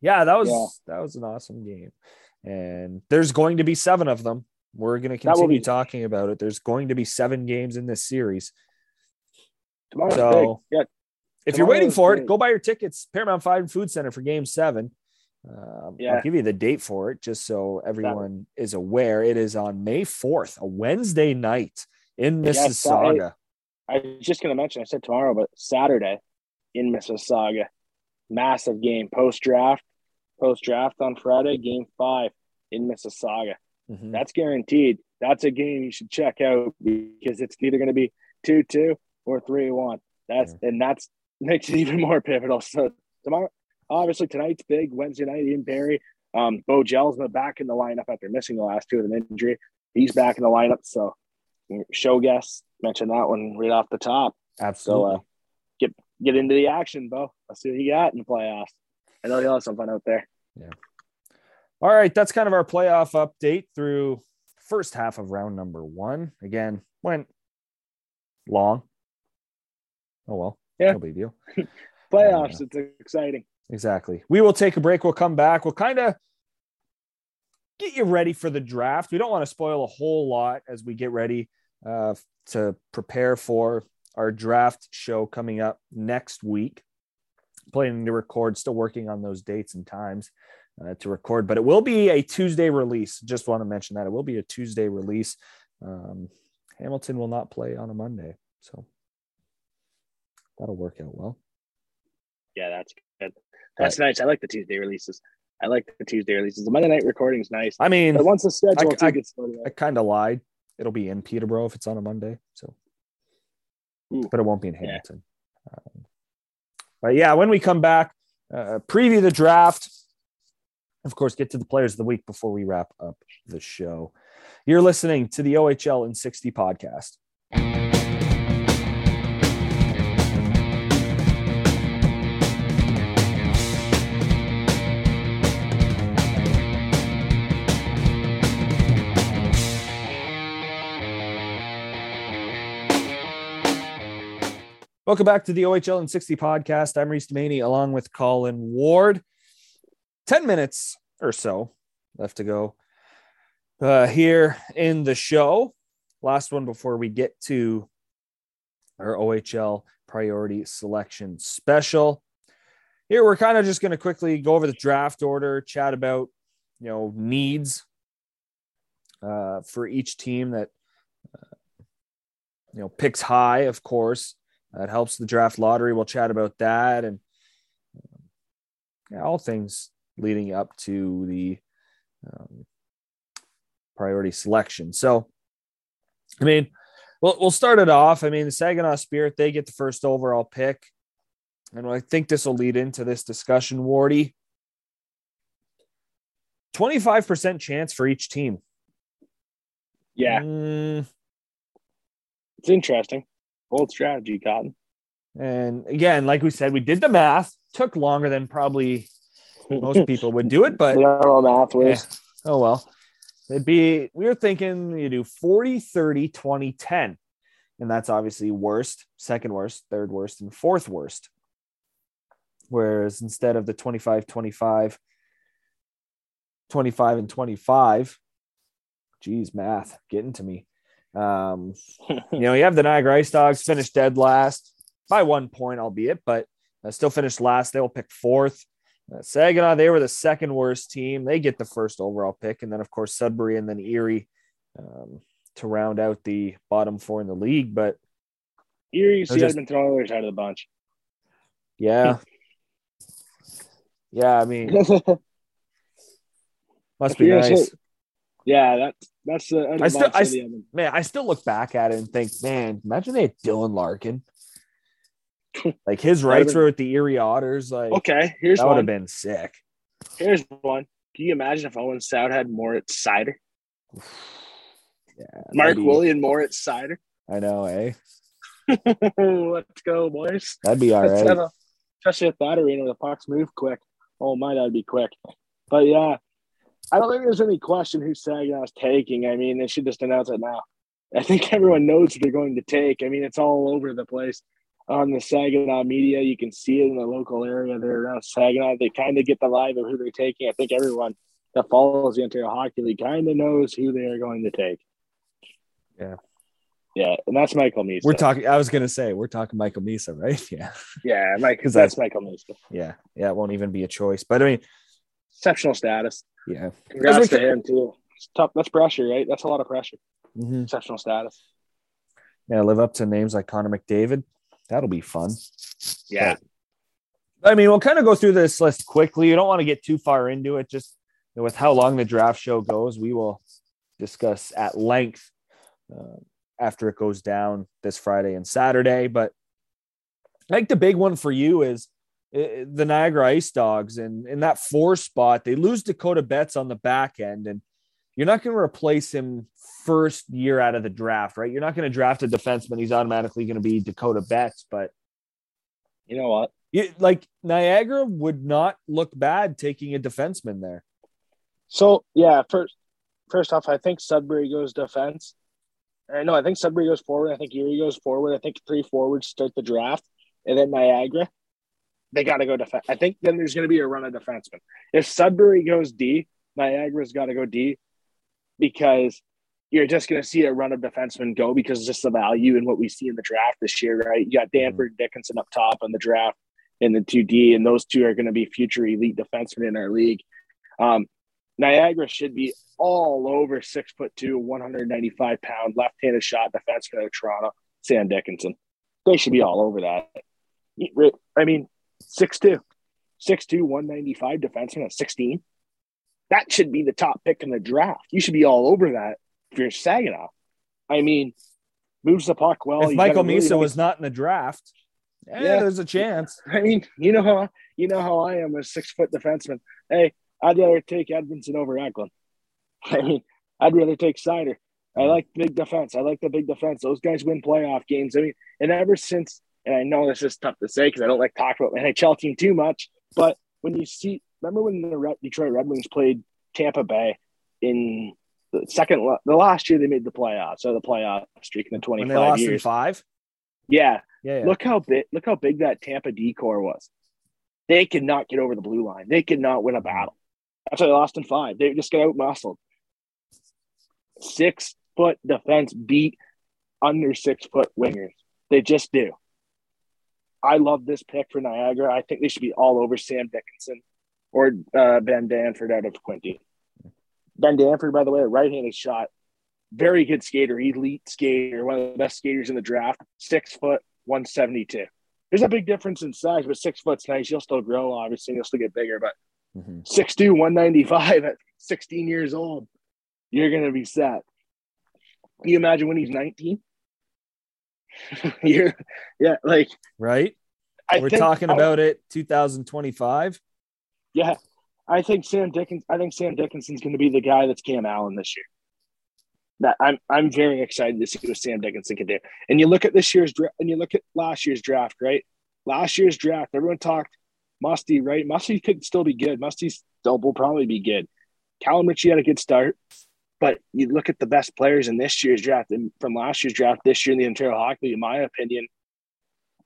yeah, that was Yeah. that was an awesome game. And there's going to be seven of them. We're going to continue be- talking about it. There's going to be seven games in this series. Tomorrow's So- big. Yeah, If you're waiting for it, go buy your tickets. Paramount Fine Food Center for Game Seven. Um, Yeah. I'll give you the date for it just so everyone is aware. It is on May 4th, a Wednesday night in. Mississauga. I was just going to mention, I said tomorrow, but Saturday in Mississauga. Massive game post draft. Post draft on Friday, game five in Mississauga. Mhm. That's guaranteed. That's a game you should check out because it's either going to be 2 2 or 3 1. That's and that's makes it even more pivotal. So tomorrow, obviously tonight's big Wednesday night in Barrie. Um, Bo Gell's back in the lineup after missing the last two with an injury. He's back in the lineup. So show guests mentioned that one right off the top. So Absolutely. uh, get get into the action, Bo. Let's see what you got in the playoffs. I know you'll have some fun out there. Yeah. All right, that's kind of our playoff update through first half of round number one. Again, went long. Oh well, Yeah. no big deal. Playoffs, it's exciting. Exactly. We will take a break. We'll come back. We'll kind of get you ready for the draft. We don't want to spoil a whole lot as we get ready uh, to prepare for our draft show coming up next week. Planning to record, still working on those dates and times uh, to record, but it will be a Tuesday release. Just want to mention that it will be a Tuesday release. Um, Hamilton will not play on a Monday, so that'll work out well. Yeah, that's good. That's nice. I like the Tuesday releases. I like the Tuesday releases. The Monday night recording is nice. I mean, But once the schedule I- I- I kind of lied. It'll be in Peterborough if it's on a Monday, so Ooh. but it won't be in Yeah. Hamilton. Um, but yeah, when we come back, uh, preview the draft. Of course, get to the players of the week before we wrap up the show. You're listening to the OHL in 60 podcast. Welcome back to the OHL in 60 podcast. I'm Reese Demaney along with Colin Ward. 10 minutes or so left to go uh, here in the show. Last one before we get to our OHL priority selection special. Here, we're kind of just going to quickly go over the draft order, chat about, you know, needs uh, for each team that, uh, you know, picks high, of course. That helps the draft lottery. We'll chat about that and um, yeah, all things leading up to the um, priority selection. So, I mean, we'll, we'll start it off. I mean, the Saginaw Spirit, they get the first overall pick. And I think this will lead into this discussion, Wardy. 25% chance for each team. yeah, Mm, it's interesting. Bold strategy, Cotton. And again, like we said, we did the math. Took longer than probably most people would do it, but We know math yeah. oh well. It'd be we were thinking you do 40, 30, 20, 10. And that's obviously worst, second worst, third worst, and fourth worst. Whereas instead of the 25, 25, 25, and 25, geez, math getting to me. Um, you know, you have the Niagara Ice Dogs finished dead last by one point, albeit, but uh, still finished last. They will pick fourth. Uh, Saginaw, they were the second worst team. They get the first overall pick. And then, of course, Sudbury and then Erie um, to round out the bottom four in the league. But Erie, They're just- Edmonton Oilers out of the bunch. yeah. yeah, I mean, must be nice. yeah, that's that's the. I still- I the. Man, I still look back at it and think, man, imagine they had Dylan Larkin. Like his rights were with the Erie Otters. Like, Okay, here's that would have been sick. Here's one. Can you imagine if Owen Sound had Moritz Seider? Yeah, Mark William Moritz Seider. I know, eh? Let's go, boys. That'd be all right. Let's right. have a- especially at that arena, the pucks move quick. Oh my, that'd be quick. But yeah, I don't think there's any question who Saginaw's taking. I mean, they should just announce it now. I think everyone knows who they're going to take. I mean, it's all over the place on the Saginaw media. You can see it in the local area there around Saginaw. They kind of get the vibe of who they're taking. I think everyone that follows the Ontario Hockey League kind of knows who they are going to take. Yeah. Yeah, and that's Michael Misa. We're talking. I was gonna say we're talking Michael Misa, right? Yeah, Yeah, Mike, that's Michael Misa. yeah, yeah. It won't even be a choice. But I mean, exceptional status. Yeah. Congrats to him too. It's tough. That's pressure, right? That's a lot of pressure. Mhm. Exceptional status. Yeah, live up to names like Connor McDavid. That'll be fun. Yeah. I mean, we'll kind of go through this list quickly. You don't want to get too far into it. Just you know, with how long the draft show goes, we will discuss at length uh, after it goes down this Friday and Saturday. But I think the big one for you is Uh, the Niagara Ice Dogs, and in that four spot, they lose Dakota Betts on the back end, and you're not going to replace him first year out of the draft, right? You're not going to draft a defenseman; he's automatically going to be Dakota Betts, but You know what? you, like Niagara would not look bad taking a defenseman there. So yeah, first first off, I think Sudbury goes defense. I know I think Sudbury goes forward. I think Erie goes forward. I think three forwards start the draft, and then Niagara, they got to go defense. I think then there's going to be a run of defensemen. If Sudbury goes D, Niagara's got to go D, because you're just going to see a run of defensemen go because just the value in what we see in the draft this year, right? You got Danford Dickinson up top in the draft in the two D, and those two are going to be future elite defensemen in our league. Um, Niagara should be all over six foot two, 195 pound left handed shot defenseman of Toronto, Sam Dickinson. They should be all over that. I mean, 6'2, 6'2, 195 defenseman at 16. That should be the top pick in the draft. You should be all over that if you're Saginaw. I mean, moves the puck well. if Michael really Misa was not in the draft, yeah, Yeah. there's a chance. I mean, you know how you know how I am a six foot defenseman. Hey, I'd rather take Edmondson over Eklund. I mean, I'd rather take Seider. I mm. like big defense. I like the big defense. Those guys win playoff games. I mean, and ever since, and I know this is tough to say because I don't like talking about NHL team too much, but when you see, remember when the Detroit Red Wings played Tampa Bay in the second, the last year they made the playoffs, so the playoff streak in the When they 25 lost in years. five, Yeah, yeah, yeah. Look how big look how big that Tampa decor was. They could not get over the blue line. They could not win a battle. That's why they lost in five. They just got out muscled. Six foot defense beat under six foot wingers. They just do. I love this pick for Niagara. I think they should be all over Sam Dickinson or uh, Ben Danford out of Quinte. Ben Danford, by the way, a right-handed shot, very good skater, elite skater, one of the best skaters in the draft. Six foot, 172. There's a big difference in size, but six foot's nice. You'll still grow, obviously. You'll still get bigger, but Mhm. 6'2, 195 at 16 years old, you're going to be set. Can you imagine when he's 19? you're, yeah, like, right. I We're think- talking about it 2025. Yeah, I think Sam Dickens. I think Sam Dickinson's going to be the guy that's Cam Allen this year. That I'm I'm very excited to see what Sam Dickinson can do. And you look at this year's draft, and you look at last year's draft, right? Last year's draft, everyone talked Musty, right? Musty could still be good. Musty still will probably be good. Callum Ritchie had a good start, but you look at the best players in this year's draft and from last year's draft, this year in the Ontario Hockey, League, in my opinion,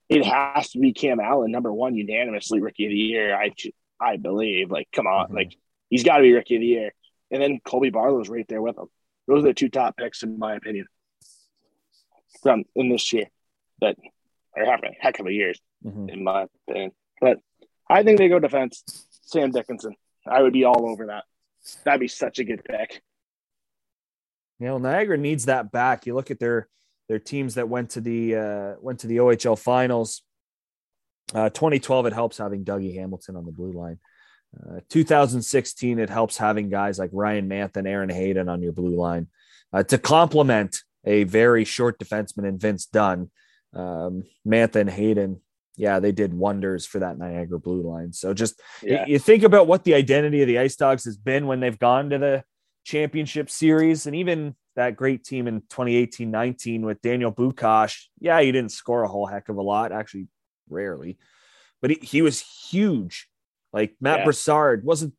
it has to be Cam Allen, number one, unanimously rookie of the year. I I believe. Like, come on, Mhm. like he's got to be rookie of the year. And then Colby Barlow's right there with him. Those are the two top picks, in my opinion, from in this year that are having a heck of a years, Mhm. in my opinion. But I think they go defense. Sam Dickinson. I would be all over that. That'd be such a good pick. You know, Niagara needs that back. You look at their their teams that went to the uh, went to the OHL finals. Uh, 2012, it helps having Dougie Hamilton on the blue line. Uh, 2016, it helps having guys like Ryan Mantha and Aaron Hayden on your blue line uh, to complement a very short defenseman in Vince Dunn. Um, Mantha and Hayden, yeah, they did wonders for that Niagara blue line. So just Yeah. you think about what the identity of the Ice Dogs has been when they've gone to the championship series and even that great team in 2018 19 with Daniel Bukac. Yeah, he didn't score a whole heck of a lot, actually, rarely, but he, he was huge. Like Matt Yeah. Broussard wasn't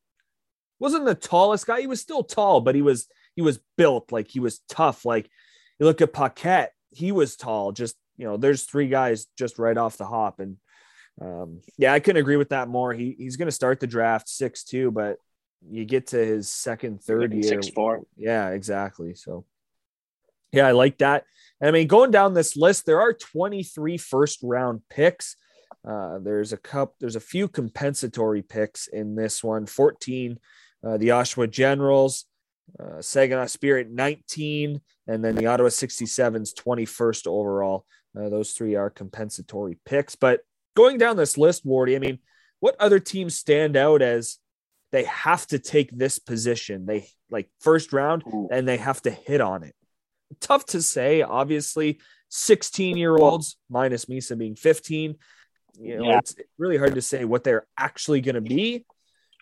wasn't the tallest guy. He was still tall, but he was he was built like he was tough. Like you look at Paquette, he was tall. Just you know, there's three guys just right off the hop, and um, yeah, I couldn't agree with that more. He he's going to start the draft six two, but you get to his second, third year, Six four. yeah, exactly. So, yeah, I like that. And I mean, going down this list, there are 23 first round picks. Uh, there's a cup. There's a few compensatory picks in this one. 14, uh, the Oshawa Generals, uh, Saginaw Spirit 19, and then the Ottawa 67's 21st overall. Uh, those three are compensatory picks. But going down this list, Wardy, I mean, what other teams stand out as they have to take this position? They like first round and they have to hit on it. Tough to say, obviously. 16 year olds minus Misa being 15. You know, yeah. it's really hard to say what they're actually going to be.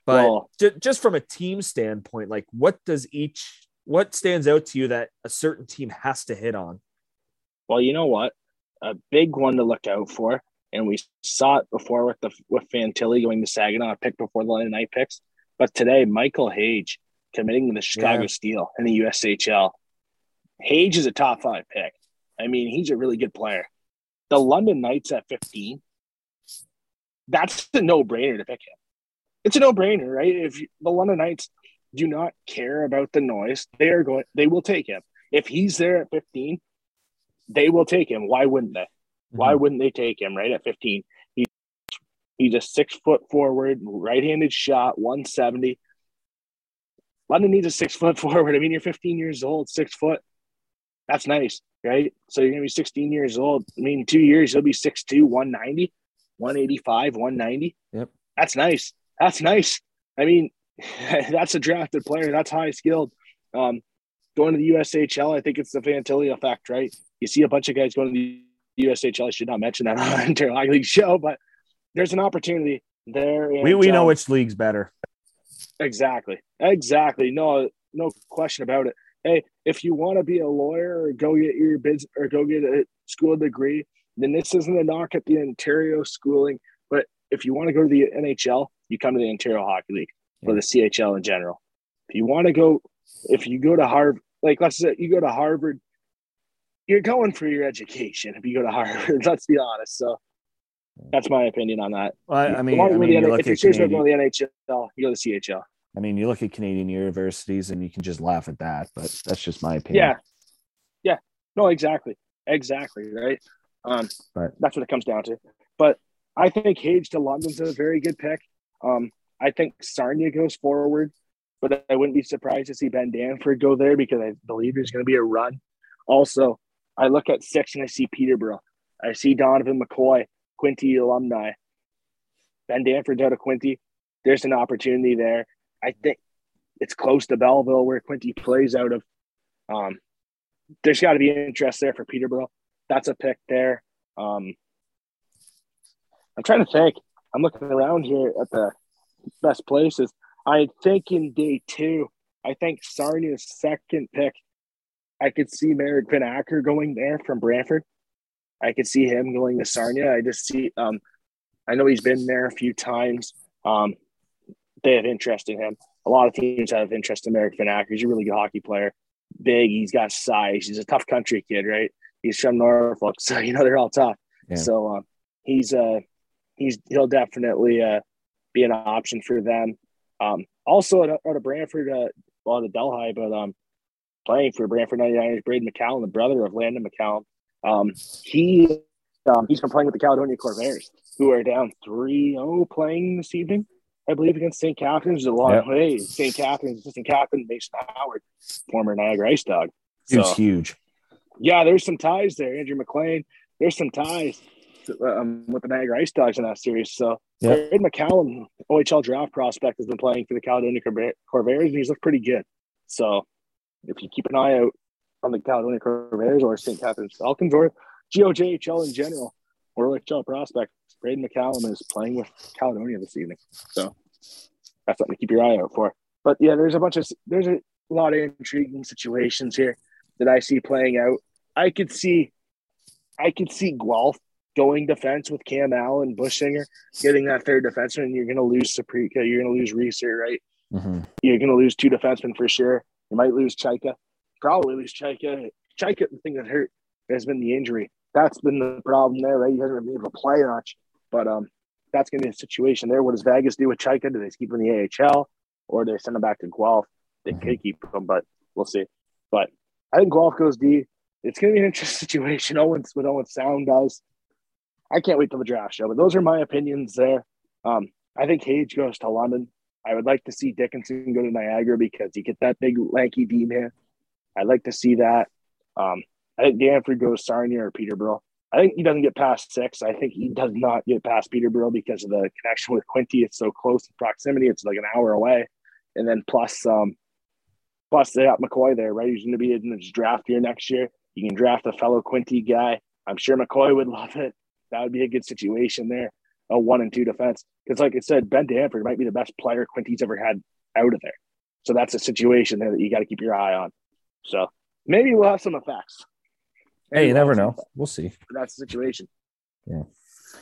But well, just from a team standpoint, like what does each, what stands out to you that a certain team has to hit on? Well, you know what? A big one to look out for, and we saw it before with the with Fantilli going to Saginaw, pick before the night picks. But today, Michael Hage committing to the Chicago yeah. Steel in the USHL. Hage is a top five pick. I mean, he's a really good player. The London Knights at 15, that's a no brainer to pick him. It's a no brainer, right? If you, the London Knights do not care about the noise, they are going, they will take him. If he's there at 15, they will take him. Why wouldn't they? Mm-hmm. Why wouldn't they take him right at 15? He, he's a six foot forward, right handed shot, 170. London needs a six foot forward. I mean, you're 15 years old, six foot. That's nice, right? So you're gonna be 16 years old. I mean, two years you'll be 6'2, 190, 185, 190. Yep. That's nice. That's nice. I mean, that's a drafted player. That's high skilled. Um, going to the USHL, I think it's the Fantilli effect, right? You see a bunch of guys going to the USHL. I should not mention that on the Hockey League show, but there's an opportunity there. And, we we know um, which league's better. Exactly. Exactly. No, no question about it. Hey, if you want to be a lawyer or go get your business or go get a school degree, then this isn't a knock at the Ontario schooling. But if you want to go to the NHL, you come to the Ontario Hockey League or the CHL in general. If you want to go, if you go to Harvard, like let's say you go to Harvard, you're going for your education. If you go to Harvard, let's be honest. So that's my opinion on that. Well, I mean, I mean you if you're serious about going to the NHL, you go to the CHL. I mean, you look at Canadian universities and you can just laugh at that, but that's just my opinion. Yeah. Yeah. No, exactly. Exactly. Right. Um, but that's what it comes down to. But I think Hage to London's a very good pick. Um, I think Sarnia goes forward, but I wouldn't be surprised to see Ben Danford go there because I believe there's going to be a run. Also, I look at six and I see Peterborough. I see Donovan McCoy, Quinte alumni. Ben Danford's out of Quinte. There's an opportunity there. I think it's close to Belleville where Quinte plays out of. Um, there's got to be interest there for Peterborough. That's a pick there. Um, I'm trying to think. I'm looking around here at the best places. I think in day two, I think Sarnia's second pick, I could see Merrick Vanacker going there from Brantford. I could see him going to Sarnia. I just see, um, I know he's been there a few times. Um, they have interest in him. A lot of teams have interest in Merrick Vanacker. He's a really good hockey player. Big, he's got size. He's a tough country kid, right? He's from Norfolk, so you know they're all tough. Yeah. So uh, he's uh he's he'll definitely uh be an option for them. Um, also out of a Brantford, uh, well, the Delhi, but um, playing for Brantford 99 is Braden McCallum, the brother of Landon McCallum. Um, he um, he's been playing with the Caledonia Corvairs, who are down 3-0 playing this evening. I believe against St. Catharines a long yep. way. St. Catharines assistant captain Mason Howard, former Niagara Ice Dog. So, was huge. Yeah, there's some ties there. Andrew McLean. There's some ties um, with the Niagara Ice Dogs in that series. So yep. Ed McCallum, OHL draft prospect, has been playing for the Caledonia Corvairs, and he's looked pretty good. So if you keep an eye out on the Caledonia Corvairs or St. Catharines Falcons or GOJHL in general, or OHL prospect, Braden McCallum is playing with Caledonia this evening. So that's something to keep your eye out for. But yeah, there's a bunch of there's a lot of intriguing situations here that I see playing out. I could see I could see Guelph going defense with Cam Allen, Buchinger, getting that third defenseman. You're gonna lose Saprika, you're gonna lose Reeser, right? Mm-hmm. You're gonna lose two defensemen for sure. You might lose Chayka, probably lose Chayka. Chayka, the thing that hurt has been the injury. That's been the problem there, right? He hasn't been able to play much. But um, that's going to be a situation there. What does Vegas do with Chayka? Do they keep him in the AHL or do they send him back to Guelph? They mm-hmm. could keep him, but we'll see. But I think Guelph goes D. It's going to be an interesting situation. Owens, what Owen Sound does. I can't wait till the draft show. But those are my opinions there. Um, I think Hage goes to London. I would like to see Dickinson go to Niagara because you get that big lanky D man. I'd like to see that. Um, I think Danford goes Sarnia or Peterborough. I think he doesn't get past six. I think he does not get past Peterborough because of the connection with Quinte. It's so close in proximity. It's like an hour away. And then plus, um, plus they got McCoy there, right? He's going to be in this draft year next year. You can draft a fellow Quinte guy. I'm sure McCoy would love it. That would be a good situation there. A one and two defense. Because, like I said, Ben Danford might be the best player Quinte's ever had out of there. So that's a situation there that you got to keep your eye on. So maybe we'll have some effects. Hey, you never know. We'll see. That's the situation. Yeah.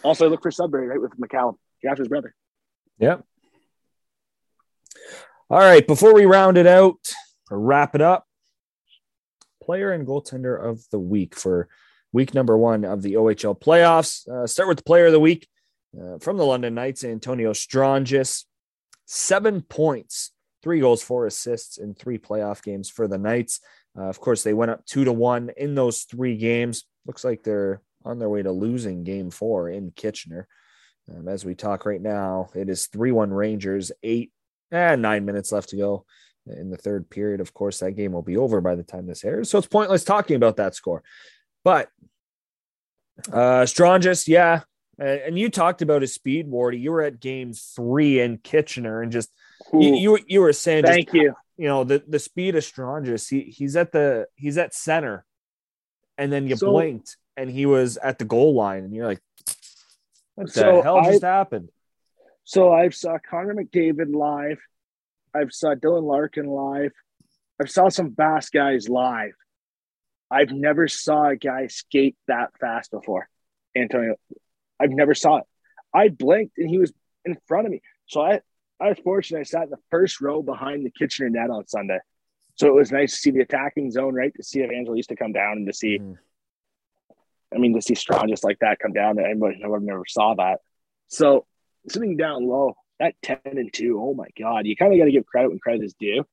Also, look for Sudbury, right, with McCallum, Josh's brother. Yep. All right. Before we round it out or wrap it up, player and goaltender of the week for week number one of the OHL playoffs. Uh, start with the player of the week uh, from the London Knights, Antonio Stranges. Seven points, three goals, four assists in three playoff games for the Knights. Uh, of course, they went up two to one in those three games. Looks like they're on their way to losing game four in Kitchener. Um, as we talk right now, it is 3 1 Rangers, eight and eh, nine minutes left to go in the third period. Of course, that game will be over by the time this airs. So it's pointless talking about that score. But uh Stranges, yeah. And you talked about his speed, Wardy. You were at game three in Kitchener and just you, you, you were saying thank just, you you know the the speed of Stranges. He he's at the he's at center, and then you so, blinked and he was at the goal line, and you're like, what the hell I, just happened? So i've saw Connor McDavid live. I've saw Dylan Larkin live. I've saw some fast guys live. I've never saw a guy skate that fast before, Antonio. I've never saw it. I blinked and he was in front of me. So I I was fortunate. I sat in the first row behind the Kitchener net on Sunday. So it was nice to see the attacking zone, right? To see Evangelista come down and to see, mm. I mean, to see Strong just like that come down. I would never saw that. So sitting down low, that 10 and 2, oh my God, you kind of got to give credit when credit is due.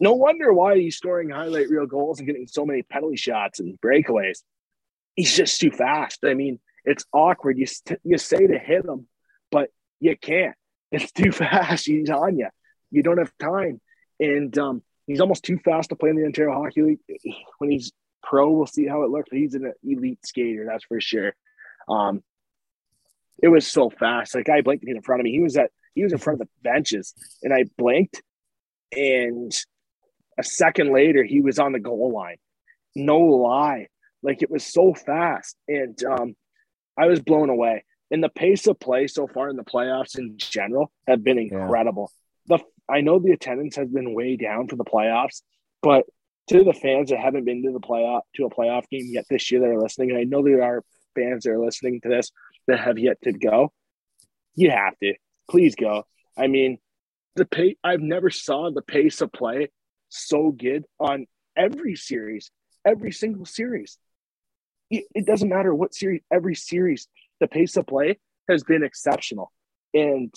No wonder why he's scoring highlight reel goals and getting so many penalty shots and breakaways. He's just too fast. I mean, it's awkward. You, you say to hit him, but you can't it's too fast. He's on you. You don't have time. And um, he's almost too fast to play in the Ontario Hockey League. When he's pro, we'll see how it looks. He's an elite skater, that's for sure. Um, it was so fast. Like I blinked in front of me. He was at he was in front of the benches, and I blinked, and a second later he was on the goal line. No lie, like it was so fast, and um, I was blown away and the pace of play so far in the playoffs in general have been incredible. Yeah. The I know the attendance has been way down for the playoffs, but to the fans that haven't been to the playoff to a playoff game yet this year that are listening, and I know there are fans that are listening to this that have yet to go, you have to please go. I mean, the pace I've never saw the pace of play so good on every series, every single series. It, it doesn't matter what series, every series the pace of play has been exceptional. And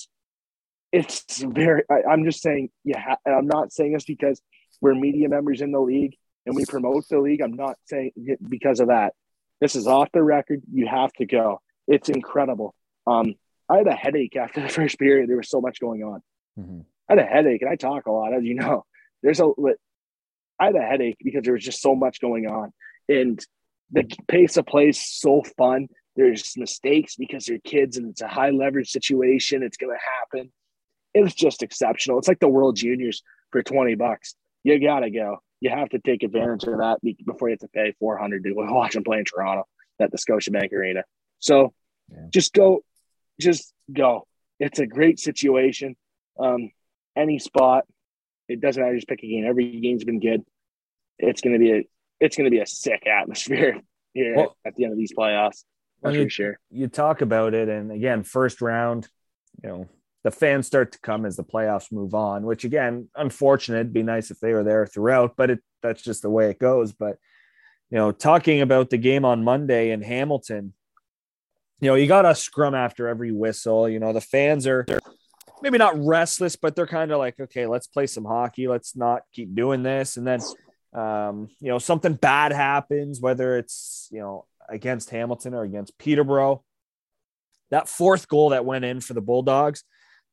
it's very, I, am just saying, yeah, I'm not saying this because we're media members in the league and we promote the league. I'm not saying because of that. This is off the record. You have to go. It's incredible. Um, I had a headache after the first period. There was so much going on. Mm-hmm. I had a headache, and I talk a lot, as you know. There's a, I had a headache because there was just so much going on, and the pace of play is so fun. There's mistakes because they're kids and it's a high leverage situation. It's going to happen. It's just exceptional. It's like the World Juniors for 20 bucks. You got to go. You have to take advantage of that before you have to pay 400 to watch them play in Toronto at the Scotiabank Arena. So yeah. just go, just go. It's a great situation. Um, any spot, it doesn't matter. Just pick a game. Every game's been good. It's going to be a, it's going to be a sick atmosphere here well, at the end of these playoffs. That's you, sure. You talk about it, and again, first round, you know, the fans start to come as the playoffs move on. Which again, unfortunate. It'd be nice if they were there throughout, but it that's just the way it goes. But you know, talking about the game on Monday in Hamilton, you know, you got a scrum after every whistle. You know, the fans are maybe not restless, but they're kind of like, okay, let's play some hockey. Let's not keep doing this. And then, um, you know, something bad happens, whether it's, you know, against Hamilton or against Peterborough. That fourth goal that went in for the Bulldogs,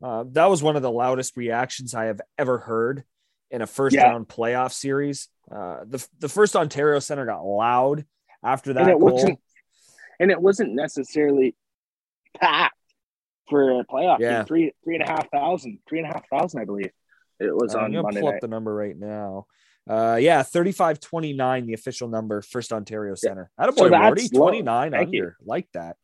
uh, that was one of the loudest reactions I have ever heard in a first yeah. round playoff series. Uh, the the first Ontario Center got loud after that and goal, wasn't, and it wasn't necessarily packed for a playoff yeah. game. Three three and a half thousand, three and a half thousand, I believe. It was uh, on I'm Monday pull night. up the number right now. Uh, yeah, 35-29, the official number, First Ontario Center. Yeah. Attaboy, so Morty, 29 Thank under. You. Like that.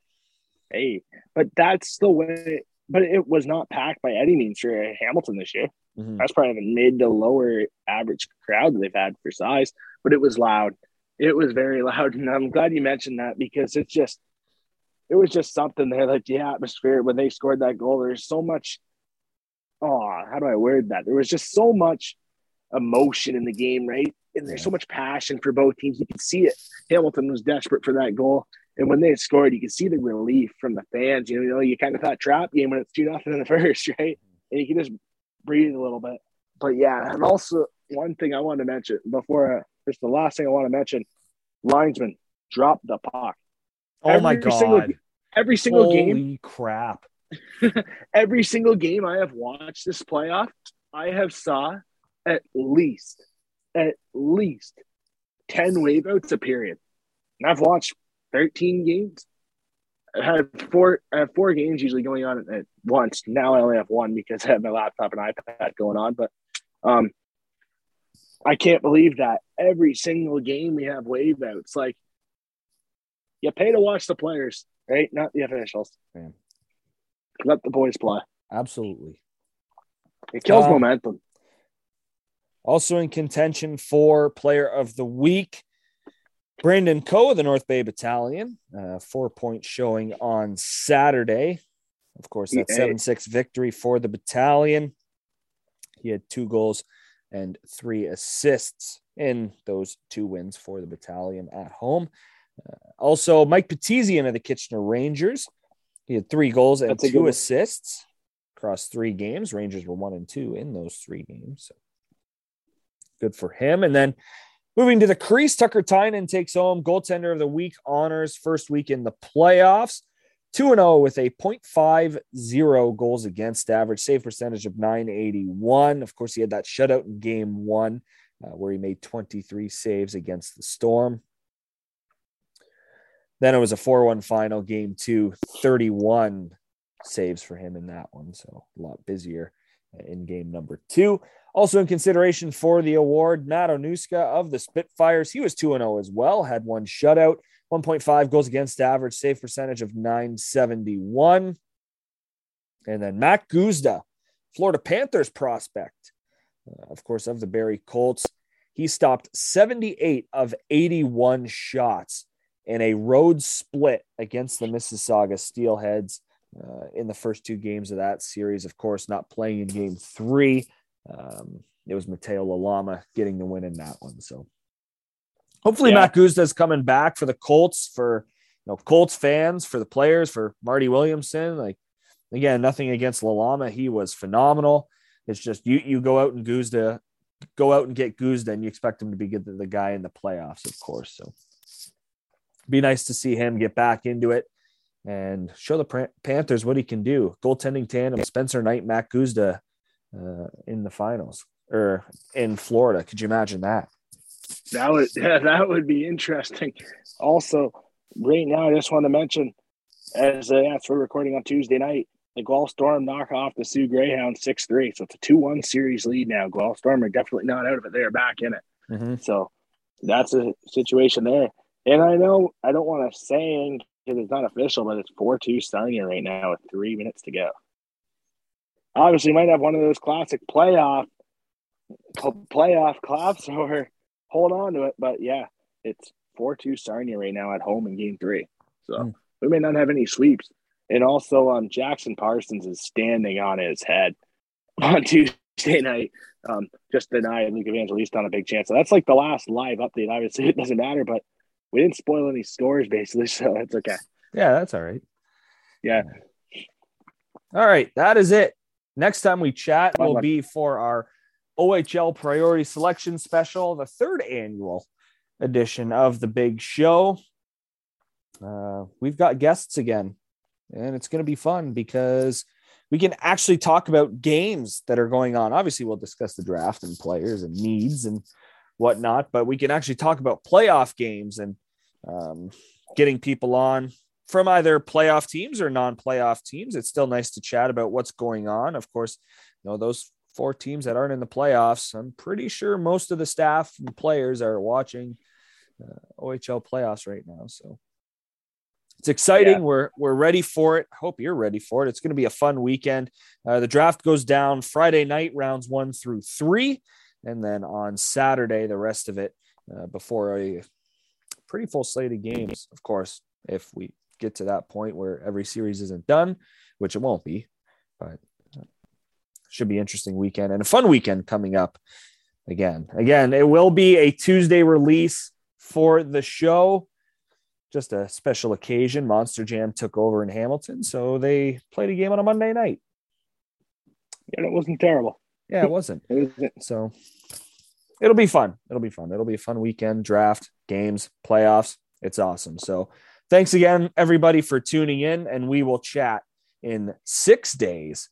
Hey, but that's the way, but it was not packed by any means for Hamilton this year. Mm-hmm. That's probably a mid to lower average crowd that they've had for size, but it was loud. It was very loud. And I'm glad you mentioned that because it's just, it was just something there. Like the atmosphere when they scored that goal, there's so much. Oh, how do I word that? There was just so much emotion in the game, right? And there's so much passion for both teams. You can see it. Hamilton was desperate for that goal. And when they scored, you can see the relief from the fans. You know, you kind of thought trap game when it's two nothing in the first, right? And you can just breathe a little bit. But yeah, and also one thing I wanted to mention before, uh, just the last thing I want to mention, linesman drop the puck. Oh every my god! Single, every single Holy game. crap! every single game I have watched this playoff, I have saw at least, at least ten wave outs a period. And I've watched thirteen games. I have four. I have four games usually going on at once. Now I only have one because I have my laptop and iPad going on. But um, I can't believe that every single game we have wave outs. Like you pay to watch the players, right? Not the officials. Man. Let the boys play. Absolutely. It kills um, momentum. Also in contention for player of the week, Brandon Coe of the North Bay Battalion, uh, four point showing on Saturday. Of course, that 7 6 victory for the battalion. He had two goals and three assists in those two wins for the battalion at home. Uh, also, Mike Petizian of the Kitchener Rangers. He had three goals and two assists across three games. Rangers were one and two in those three games. So good for him. And then moving to the crease, Tucker Tynan takes home goaltender of the week honors first week in the playoffs. 2 0 with a 0.50 goals against average, save percentage of 981. Of course, he had that shutout in game one uh, where he made 23 saves against the Storm. Then it was a 4 1 final, game two, 31 saves for him in that one. So a lot busier in game number two. Also in consideration for the award, Matt Onuska of the Spitfires. He was 2 0 as well, had one shutout, 1.5 goals against average, save percentage of 971. And then Mack Guzda, Florida Panthers prospect, uh, of course, of the Barrie Colts. He stopped 78 of 81 shots in a road split against the Mississauga Steelheads uh, in the first two games of that series. Of course, not playing in game three. Um, it was Mateo Lalama getting the win in that one. So hopefully yeah. Mack Guzda is coming back for the Colts, for you know, Colts fans, for the players, for Marty Williamson. Like again, nothing against Lalama. He was phenomenal. It's just you you go out and Guzda, go out and get Guzda, and you expect him to be the, the guy in the playoffs, of course. So be nice to see him get back into it and show the Panthers what he can do. Goaltending tandem, Spencer Knight, Mack Guzda uh, in the finals or in Florida. Could you imagine that? That would yeah, that would be interesting. Also, right now, I just want to mention as uh, as we're recording on Tuesday night, the Guelph Storm knock off the Soo Greyhounds six three, so it's a two one series lead now. Guelph Storm are definitely not out of it; they are back in it. Mm-hmm. So that's a situation there. And I know I don't want to say because it's not official, but it's 4 2 Sarnia right now with three minutes to go. Obviously, might have one of those classic playoff playoff claps or hold on to it. But yeah, it's 4 2 Sarnia right now at home in game three. So mm. we may not have any sweeps. And also, um, Jackson Parsons is standing on his head on Tuesday night. Um, just denied Luke Evangelista on a big chance. So that's like the last live update. Obviously, it doesn't matter, but we didn't spoil any scores basically, so it's okay. Yeah, that's all right. Yeah. All right, that is it. Next time we chat will be for our OHL Priority Selection Special, the third annual edition of the Big Show. Uh, we've got guests again and it's going to be fun because we can actually talk about games that are going on. Obviously, we'll discuss the draft and players and needs and whatnot, but we can actually talk about playoff games and um, getting people on from either playoff teams or non-playoff teams. It's still nice to chat about what's going on. Of course, you know those four teams that aren't in the playoffs. I'm pretty sure most of the staff and players are watching uh, OHL playoffs right now. So it's exciting. Yeah. We're we're ready for it. Hope you're ready for it. It's going to be a fun weekend. Uh, the draft goes down Friday night, rounds one through three, and then on Saturday, the rest of it uh, before a pretty full slate of games. Of course, if we get to that point where every series isn't done, which it won't be, but uh, should be interesting weekend and a fun weekend coming up. Again, again, it will be a Tuesday release for the show. Just a special occasion. Monster Jam took over in Hamilton, so they played a game on a Monday night. And it wasn't terrible. Yeah, it wasn't. it wasn't. So it'll be fun. It'll be fun. It'll be a fun weekend. Draft, games, playoffs. It's awesome. So thanks again, everybody, for tuning in, and we will chat in six days.